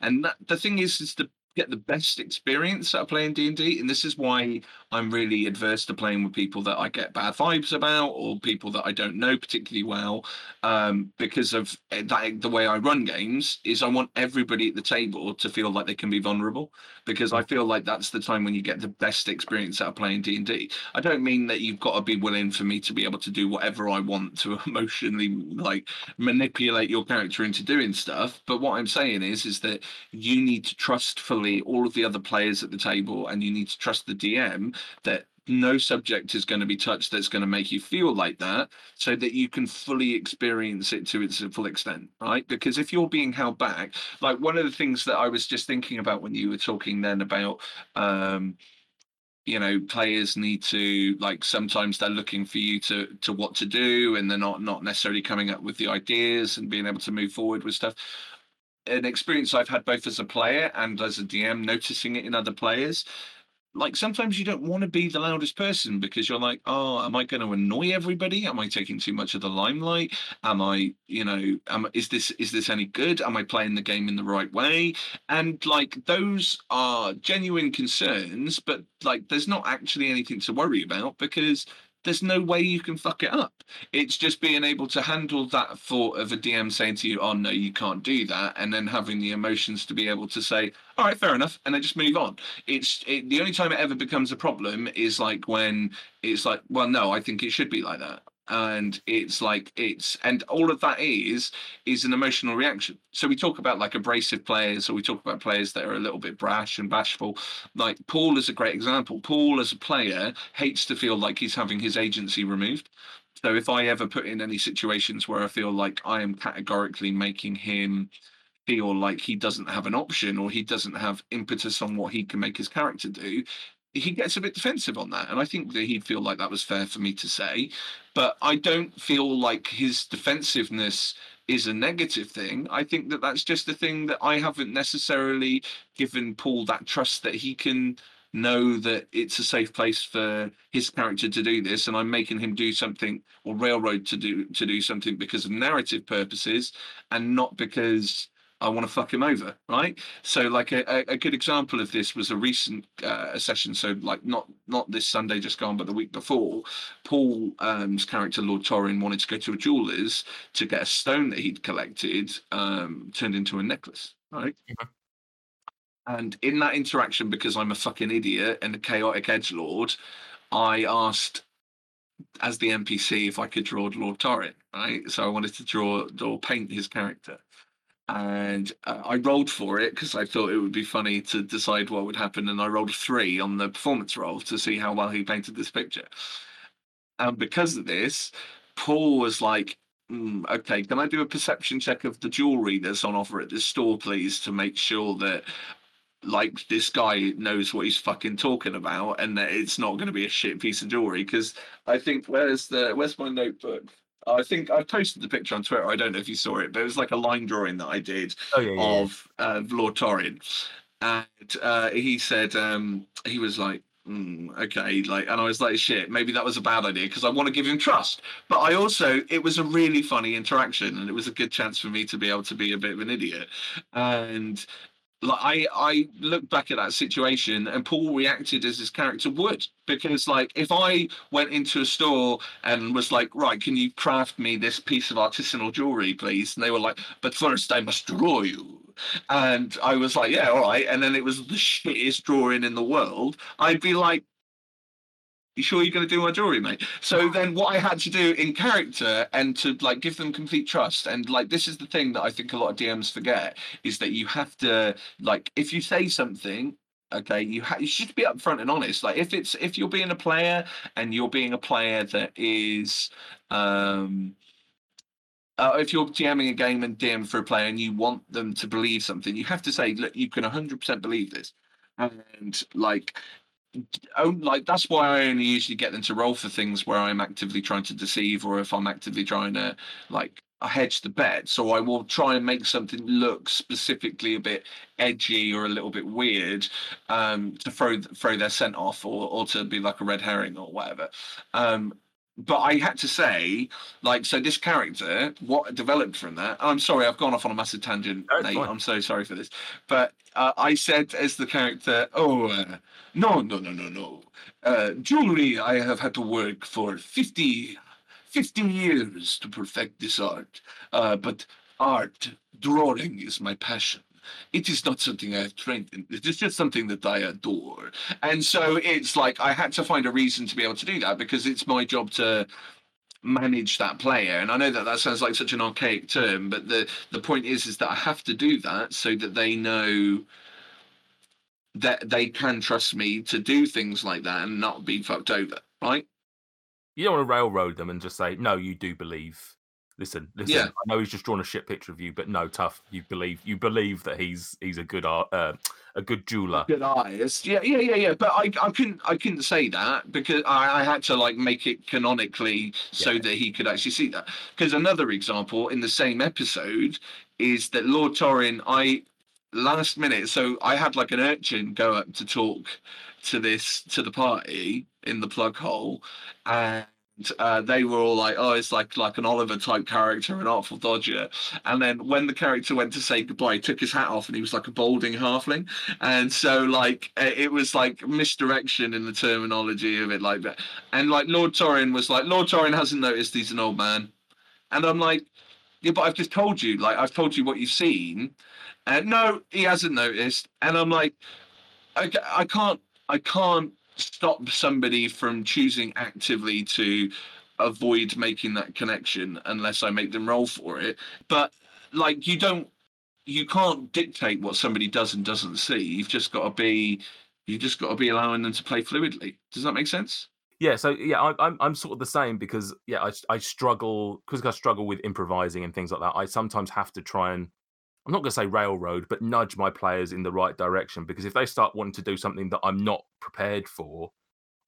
And that the thing is, is to get the best experience out of playing D&D and this is why I'm really adverse to playing with people that I get bad vibes about or people that I don't know particularly well um, because of eh, that the way I run games is I want everybody at the table to feel like they can be vulnerable because I feel like that's the time when you get the best experience out of playing D&D. I don't mean that you've got to be willing for me to be able to do whatever I want to emotionally like manipulate your character into doing stuff but what I'm saying is is that you need to trust fully all of the other players at the table, and you need to trust the DM that no subject is going to be touched that's going to make you feel like that so that you can fully experience it to its full extent right because if you're being held back like one of the things that i was just thinking about when you were talking then about um you know players need to like sometimes they're looking for you to to what to do and they're not not necessarily coming up with the ideas and being able to move forward with stuff an experience I've had both as a player and as a DM, noticing it in other players. Like sometimes you don't want to be the loudest person because you're like, oh, am I going to annoy everybody? Am I taking too much of the limelight? Am I, you know, am is this is this any good? Am I playing the game in the right way? And like those are genuine concerns, but like there's not actually anything to worry about because there's no way you can fuck it up. It's just being able to handle that thought of a DM saying to you, "Oh no, you can't do that," and then having the emotions to be able to say, "All right, fair enough," and then just move on. It's it, the only time it ever becomes a problem is like when it's like, "Well, no, I think it should be like that." And it's like it's and all of that is is an emotional reaction. So we talk about like abrasive players or we talk about players that are a little bit brash and bashful. Like paul is a great example. Paul as a player hates to feel like he's having his agency removed. So if i ever put in any situations where i feel like i am categorically making him feel like he doesn't have an option or he doesn't have impetus on what he can make his character do he gets a bit defensive on that. And I think that he'd feel like that was fair for me to say. But I don't feel like his defensiveness is a negative thing. I think that that's just a thing that I haven't necessarily given Paul that trust that he can know that it's a safe place for his character to do this and i'm making him do something or railroad to do to do something because of narrative purposes and not because I want to fuck him over, right? So, like a, a good example of this was a recent uh, session. So, like not not this Sunday just gone, but the week before, Paul's um, character Lord Torrin wanted to go to a jeweler's to get a stone that he'd collected um, turned into a necklace, right? Mm-hmm. And in that interaction, because I'm a fucking idiot and a chaotic edge lord, I asked as the NPC if I could draw Lord Torrin, right? So I wanted to draw or paint his character and uh, I rolled for it because I thought it would be funny to decide what would happen, and I rolled three on the performance roll to see how well he painted this picture. And because of this, Paul was like, mm, "Okay, can I do a perception check of the jewelry that's on offer at this store, please, to make sure that." Like this guy knows what he's fucking talking about, and that it's not going to be a shit piece of jewelry. Because I think where's the where's my notebook? I think I posted the picture on Twitter. I don't know if you saw it, but it was like a line drawing that I did oh, yeah, yeah, of uh, Lord Torrin, and uh, he said um, he was like, mm, okay, like, and I was like, shit, maybe that was a bad idea because I want to give him trust. But I also, it was a really funny interaction, and it was a good chance for me to be able to be a bit of an idiot. And like I I look back at that situation and Paul reacted as his character would because like if I went into a store and was like right can you craft me this piece of artisanal jewelry please? And they were like but first I must draw you. And I was like yeah all right. And then it was the shittest drawing in the world. I'd be like you sure you're going to do my jewelry, mate? So then what I had to do in character and to like give them complete trust. And like, this is the thing that I think a lot of DMs forget is that you have to like, if you say something, okay, you, ha- you should be upfront and honest. Like if it's, if you're being a player and you're being a player that is, um, uh, if you're DMing a game and DM for a player and you want them to believe something, you have to say, look, you can 100% believe this. And like, oh, like that's why I only usually get them to roll for things where I'm actively trying to deceive or if I'm actively trying to like hedge the bet. So I will try and make something look specifically a bit edgy or a little bit weird um, to throw throw their scent off or or to be like a red herring or whatever. Um, but I had to say, like, so this character, what developed from that? I'm sorry, I've gone off on a massive tangent, No, Nate. fine. I'm so sorry for this. But uh, I said as the character, oh, uh, no, no, no, no, no. Uh, jewelry, I have had to work for 50, 50 years to perfect this art. Uh, but art, drawing is my passion. It is not something I have trained in. It is just something that I adore. And so it's like I had to find a reason to be able to do that because it's my job to manage that player and i know that that sounds like such an archaic term but the the point is is that i have to do that so that they know that they can trust me to do things like that and not be fucked over right You don't want to railroad them and just say, no, you do believe. Listen, listen. Yeah. I know he's just drawn a shit picture of you, but no, tough. You believe. You believe that he's he's a good art, uh, a good jeweler. good eyes yeah yeah yeah yeah but i i couldn't i couldn't say that because i, I had to like make it canonically so Yeah. that he could actually see that because another example in the same episode is that lord torin i last minute so i had like an urchin go up to talk to this to the party in the plug hole and uh, they were all like, "Oh, it's like like an Oliver type character, an Artful Dodger." And then when the character went to say goodbye, he took his hat off, and he was like a balding halfling. And so like it was like misdirection in the terminology of it like that. And like lord torin was like lord torin hasn't noticed he's an old man. And i'm like yeah but i've just told you like i've told you what you've seen. And no he hasn't noticed. And i'm like i, I can't i can't stop somebody from choosing actively to avoid making that connection unless i make them roll for it but like you don't you can't dictate what somebody does and doesn't see. You've just got to be, you've just got to be allowing them to play fluidly. Does that make sense? Yeah, so yeah, I, I'm I'm sort of the same because yeah, I I struggle because I struggle with improvising and things like that. I sometimes have to try and I'm not going to say railroad, but nudge my players in the right direction because if they start wanting to do something that I'm not prepared for,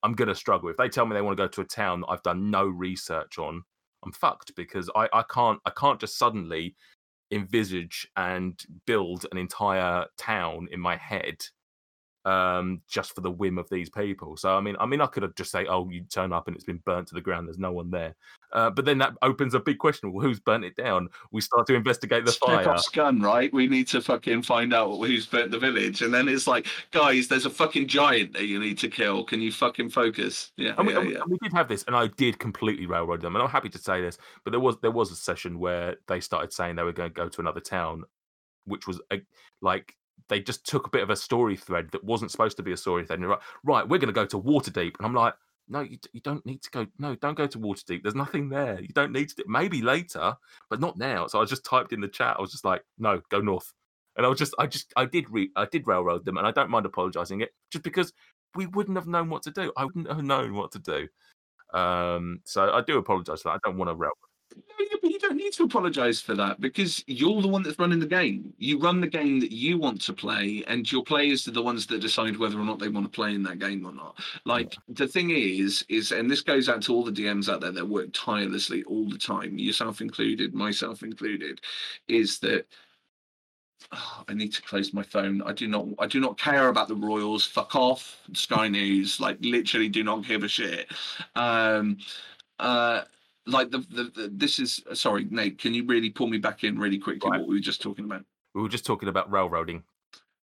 I'm going to struggle. If they tell me they want to go to a town that I've done no research on, I'm fucked because I I can't I can't just suddenly envisage and build an entire town in my head um just for the whim of these people so i mean i mean i could have just say oh you turn up and it's been burnt to the ground there's no one there uh, but then that opens a big question well who's burnt it down we start to investigate the fire Chekhov's gun, right? We need to fucking find out who's burnt the village, and then it's like, guys, there's a fucking giant that you need to kill. Can you fucking focus? Yeah, and we, yeah, and we- yeah. and we did have this, and I did completely railroad them. And I'm happy to say this, but there was there was a session where they started saying they were going to go to another town, which was a, like they just took a bit of a story thread that wasn't supposed to be a story thread. And they're like, right, we're going to go to Waterdeep, and I'm like, no, you, you don't need to go. No, don't go to Waterdeep. There's nothing there. You don't need to. Maybe later, but not now. So I just typed in the chat. I was just like, no, go north. And I was just, I just, I did re, I did railroad them, and I don't mind apologizing it, just because we wouldn't have known what to do. I wouldn't have known what to do. Um, so I do that. I don't want to railroad. You don't need to apologize for that because you're the one that's running the game. You run the game that you want to play, and your players are the ones that decide whether or not they want to play in that game or not. Like the thing is, is and this goes out to all the DMs out there that work tirelessly all the time, yourself included, myself included, is that oh, I need to close my phone. I do not. I do not care about the Royals. Fuck off, Sky News. Like literally, do not give a shit. Um, uh, like the, the, the this is sorry, Nate. Can you really pull me back in really quickly? Right. What we were just talking about? We were just talking about railroading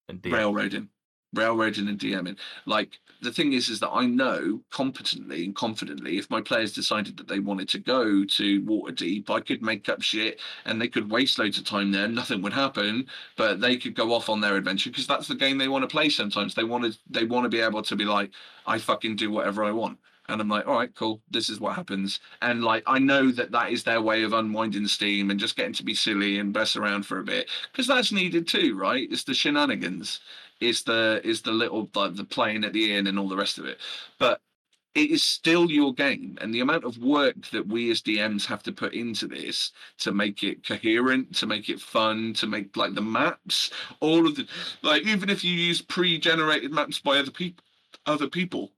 and DM. railroading railroading and DMing. Like the thing is, is that I know competently and confidently if my players decided that they wanted to go to Waterdeep, I could make up shit and they could waste loads of time there. Nothing would happen, but they could go off on their adventure because that's the game they want to play. Sometimes they want to they want to be able to be like, I fucking do whatever I want. And I'm like, all right, cool. This is what happens. And like, I know that that is their way of unwinding steam and just getting to be silly and mess around for a bit because that's needed too, right? It's the shenanigans is the is the little like the playing at the inn and all the rest of it. But it is still your game, and the amount of work that we as DMs have to put into this to make it coherent, to make it fun, to make like the maps, all of the like, even if you use pre-generated maps by other people, other people.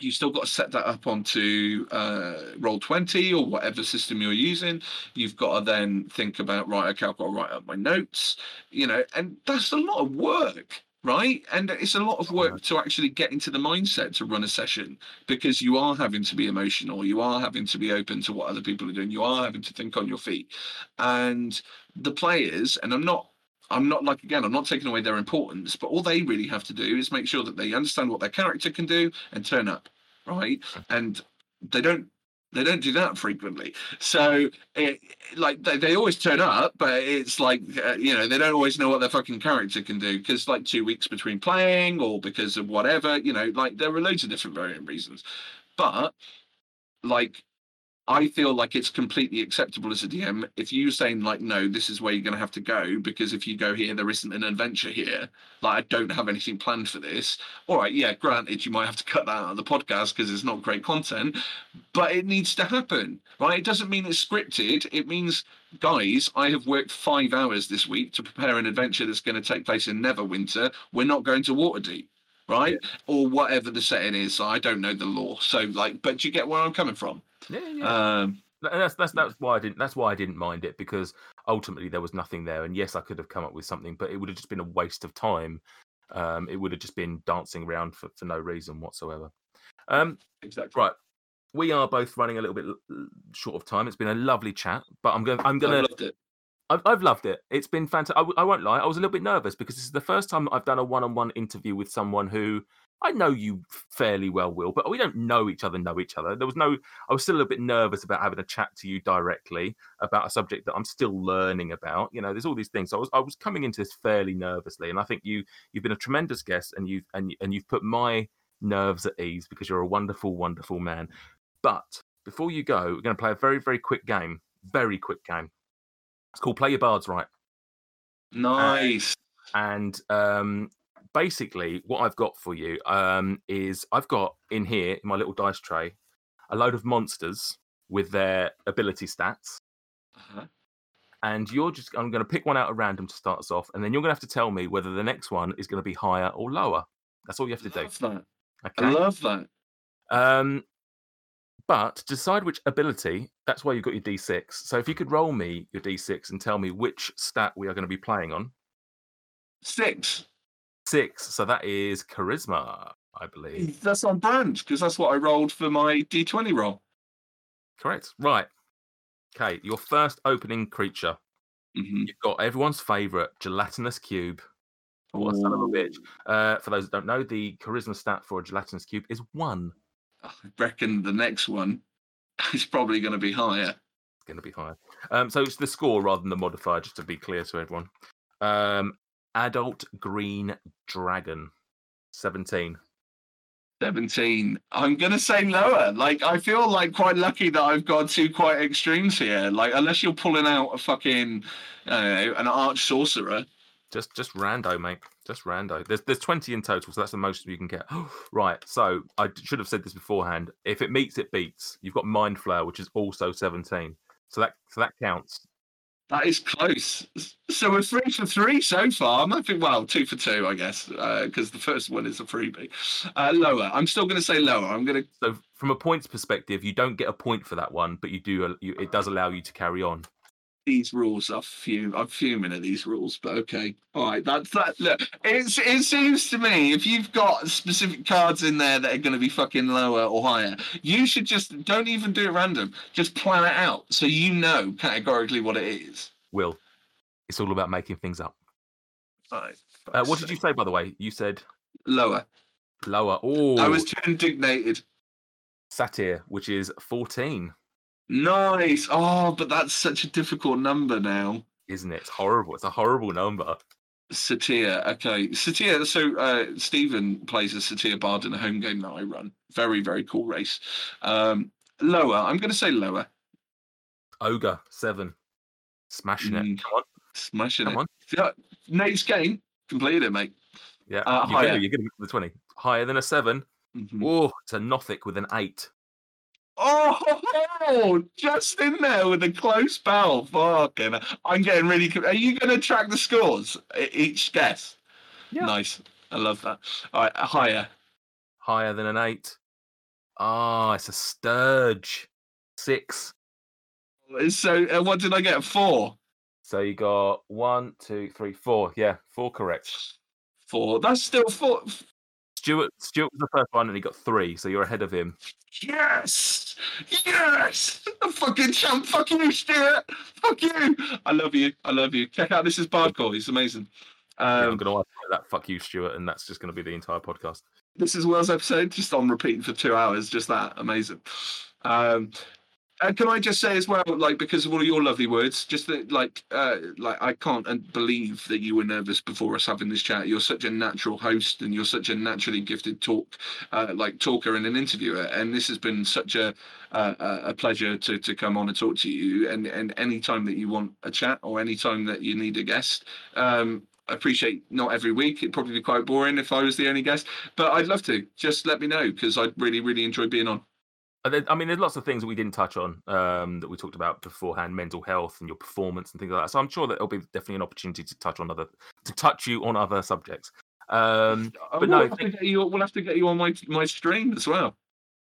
You still got to set that up onto uh, Roll20 or whatever system you're using. You've got to then think about right. Okay, I've got to write up my notes. You know, and that's a lot of work right? And it's a lot of work to actually get into the mindset to run a session because you are having to be emotional, you are having to be open to what other people are doing, you are having to think on your feet. And the players, and I'm not I'm not like again, I'm not taking away their importance, but all they really have to do is make sure that they understand what their character can do and turn up, right? And they don't they don't do that frequently. So, it, like, they, they always turn up, but it's like, uh, you know, they don't always know what their fucking character can do because, like, two weeks between playing or because of whatever, you know, like, there are loads of different varying reasons. But, like, I feel like it's completely acceptable as a DM if you're saying like, no, this is where you're going to have to go because if you go here, there isn't an adventure here. Like, I don't have anything planned for this. All right, yeah, granted, you might have to cut that out of the podcast because it's not great content, but it needs to happen, right? It doesn't mean it's scripted. It means, guys, I have worked five hours this week to prepare an adventure that's going to take place in Neverwinter. We're not going to Waterdeep right? Yeah. Or whatever the setting is. I don't know the law. So like, but you get where I'm coming from? Yeah, yeah. Um, that's that's that's why I didn't that's why I didn't mind it because ultimately there was nothing there, and yes, I could have come up with something, but it would have just been a waste of time. Um, it would have just been dancing around for, for no reason whatsoever. Um, exactly. Right. We are both running a little bit short of time. It's been a lovely chat, but I'm going. I'm going to. I've, I've loved it. It's been fantastic. I w- I won't lie. I was a little bit nervous because this is the first time I've done a one-on-one interview with someone who I know you fairly well, Will, but we don't know each other. Know each other. There was no. I was still a little bit nervous about having a chat to you directly about a subject that I'm still learning about. You know, there's all these things. So I was I was coming into this fairly nervously, and I think you you've been a tremendous guest, and you've and and you've put my nerves at ease because you're a wonderful, wonderful man. But before you go, we're going to play a very, very quick game. Very quick game. It's called Play Your Bards Right. Nice. And, and um, basically, what I've got for you um, is I've got in here, in my little dice tray, a load of monsters with their ability stats. Uh-huh. And you're just, I'm going to pick one out at random to start us off. And then you're going to have to tell me whether the next one is going to be higher or lower. That's all you have to love do. That. Okay? I love that. Um, but decide which ability, that's why you've got your D6. So if you could roll me your D6 and tell me which stat we are going to be playing on. Six. Six. So that is charisma, I believe. That's on brand because that's what I rolled for my D20 roll. Correct. Right. Okay. Your first opening creature. Mm-hmm. You've got everyone's favorite gelatinous cube. What a son of a bitch. Uh, for those that don't know, the charisma stat for a gelatinous cube is one. I reckon the next one is probably going to be higher. It's going to be higher. Um, so it's the score rather than the modifier, just to be clear to everyone. Um, adult green dragon, 17. 17. I'm going to say lower. Like, I feel like quite lucky that I've got two quite extremes here. Like, unless you're pulling out a fucking, uh, an arch sorcerer. Just, just rando, mate. Just rando. There's, there's 20 in total, so that's the most you can get. right. So I should have said this beforehand. If it meets, it beats. You've got Mind Flayer, which is also 17. So that, so that counts. That is close. So we're three for three so far. I might think, well, two for two, I guess, because uh, the first one is a freebie. Uh, lower. I'm still going to say lower. I'm going to. So from a points perspective, you don't get a point for that one, but you do. You, it does allow you to carry on. These rules are fume. I'm fuming at these rules, but okay. All right, that's that. Look, it's it seems to me if you've got specific cards in there that are going to be fucking lower or higher, you should just don't even do it random. Just plan it out so you know categorically what it is. Will, it's all about making things up. Right. Uh, what did you say, by the way? You said Lower. lower. Oh, I was too indignated. satyr, which is 14, Nice. Oh, but that's such a difficult number now. isn't it? It's horrible. It's a horrible number. Satyr. Okay. Satyr. So uh, Stephen plays a Satyr Bard in a home game that I run. Very, very cool race. Um, lower. I'm going to say lower. Ogre, 7. Smashing it. Mm. Come on. Smashing Come it. on. Yeah, Nate's game. Completed it, mate. Yeah. Uh, you're higher. Gonna, you're going to get the 20. Higher than a 7. Mhm. Oh, it's a Nothic with an 8. Oh, just in there with a close bell. Fucking. I'm getting really. Are you going to track the scores each guess? Yeah. Nice. I love that. All right, higher. Higher than an 8. Ah, it's a Stirge. 6. So, uh, what did I get? Four. So you got one, two, three, four. Yeah, four correct. Four. That's still four. Stuart Stuart was the first one and he got three, so you're ahead of him. Yes! Yes! A fucking champ. Fuck you, Stuart. Fuck you. I love you. I love you. Check out This is Bardcore. He's amazing. Yeah, I'm Um, gonna ask that fuck you, Stuart, and that's just gonna be the entire podcast. this is Will's episode, just on repeat for two hours. Just that. Amazing. Um, and can I just say as well, like because of all your lovely words, just that, like, uh, like I can't uh, believe that you were nervous before us having this chat. You're such a natural host, and you're such a naturally gifted talk, uh, like talker and an interviewer. And this has been such a uh, a a pleasure to to come on and talk to you. And and any time that you want a chat or any time that you need a guest, um, I appreciate not every week. It'd probably be quite boring if I was the only guest, but I'd love to. Just let me know because I'd really really enjoy being on. I mean, there's lots of things that we didn't touch on um, that we talked about beforehand, mental health and your performance and things like that. So I'm sure that there'll be definitely an opportunity to touch on other to touch you on other subjects. Um, Uh, But we'll no, have think... you, we'll have to get you on my my stream as well.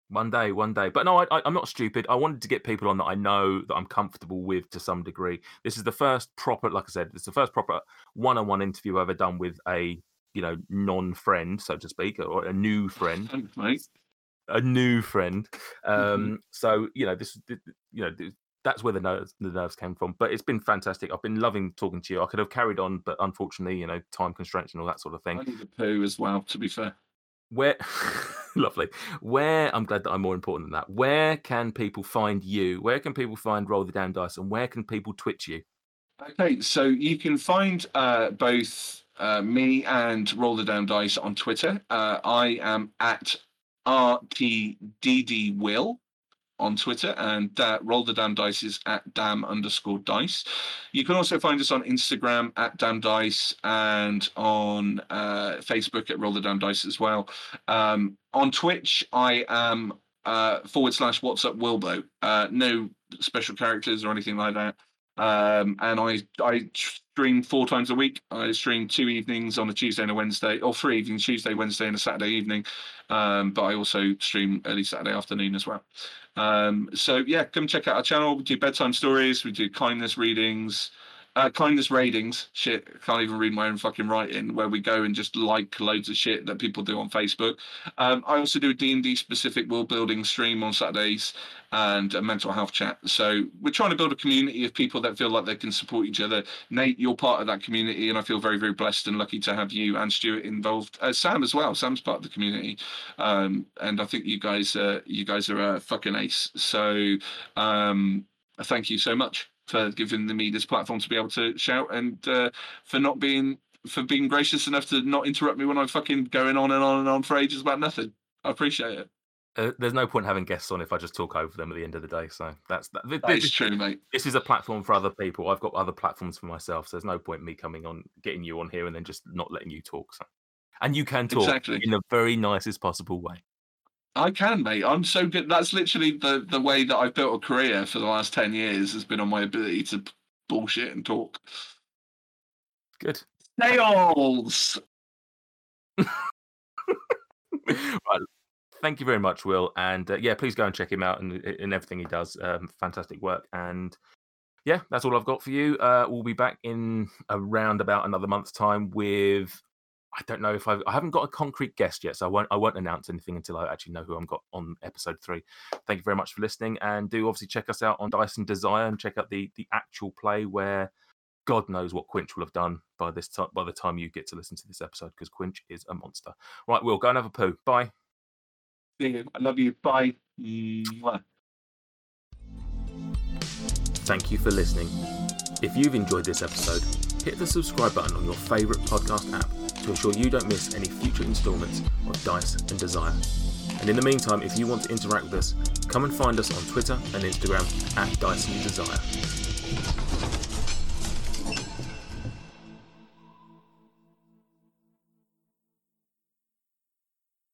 one day, one day. But no, I, I, I'm not stupid. I wanted to get people on that I know that I'm comfortable with to some degree. This is the first proper, like I said, it's the first proper one-on-one interview I've ever done with a you know non-friend, so to speak, or a new friend. Thanks, mate. A new friend. Mm-hmm. Um, So you know this, th- th- you know that's where the nerves the nerves came from. But it's been fantastic. I've been loving talking to you. I could have carried on, but unfortunately, you know, time constraints and all that sort of thing. I need a poo as well. To be fair. Where, lovely. Where I'm glad that I'm more important than that. Where can people find you? Where can people find Roll the Damn Dice, and where can people twitch you? Okay, so you can find uh, both uh, me and Roll the Damn Dice on Twitter. Uh, I am at rtddwill on Twitter, and uh, Roll the Damn Dice is at damn underscore dice. You can also find us on Instagram at Damn Dice and on uh, Facebook at Roll the Damn Dice as well. Um, on Twitch, I am uh, forward slash What's Up Wilbo. Uh, no special characters or anything like that um, and I I stream four times a week. I stream two evenings on a Tuesday and a Wednesday, or three evenings, Tuesday, Wednesday, and a Saturday evening. Um, but I also stream early Saturday afternoon as well. Um, so yeah, come check out our channel. We do bedtime stories, we do kindness readings, uh, kindness ratings. Shit, I can't even read my own fucking writing. Where we go and just like loads of shit that people do on Facebook. Um, I also do a D and D specific world building stream on Saturdays and a mental health chat. So we're trying to build a community of people that feel like they can support each other. Nate, you're part of that community, and I feel very, very blessed and lucky to have you and Stuart involved. Uh, Sam as well. Sam's part of the community, um, and I think you guys, you guys are a fucking ace. So um, thank you so much for giving me this platform to be able to shout and uh, for not being for being gracious enough to not interrupt me when I'm fucking going on and on and on for ages about nothing. I appreciate it. Uh, there's no point having guests on if I just talk over them at the end of the day. So that's that. That this, is true, mate. this is a platform for other people. I've got other platforms for myself. So there's no point me coming on, getting you on here, and then just not letting you talk. So, and you can talk Exactly. in the very nicest possible way. I can, mate. I'm so good. That's literally the the way that I've built a career for the last ten years has been on my ability to bullshit and talk. Good. Sales. right. Thank you very much, Will. And uh, yeah, please go and check him out and, and everything he does. Um, fantastic work. And yeah, that's all I've got for you. Uh, we'll be back in around about another month's time with. I don't know if I've, I haven't got a concrete guest yet, so I won't I won't announce anything until I actually know who I've got on episode three. Thank you very much for listening, and do obviously check us out on Dice and Desire and check out the the actual play where God knows what Quinch will have done by this time by the time you get to listen to this episode because Quinch is a monster. Right, we'll go and have a poo. Bye. See you. I love you. Bye. Mwah. Thank you for listening. If you've enjoyed this episode, hit the subscribe button on your favourite podcast app to ensure you don't miss any future instalments of Dice and Desire. And in the meantime, if you want to interact with us, come and find us on Twitter and Instagram at Dice and Desire.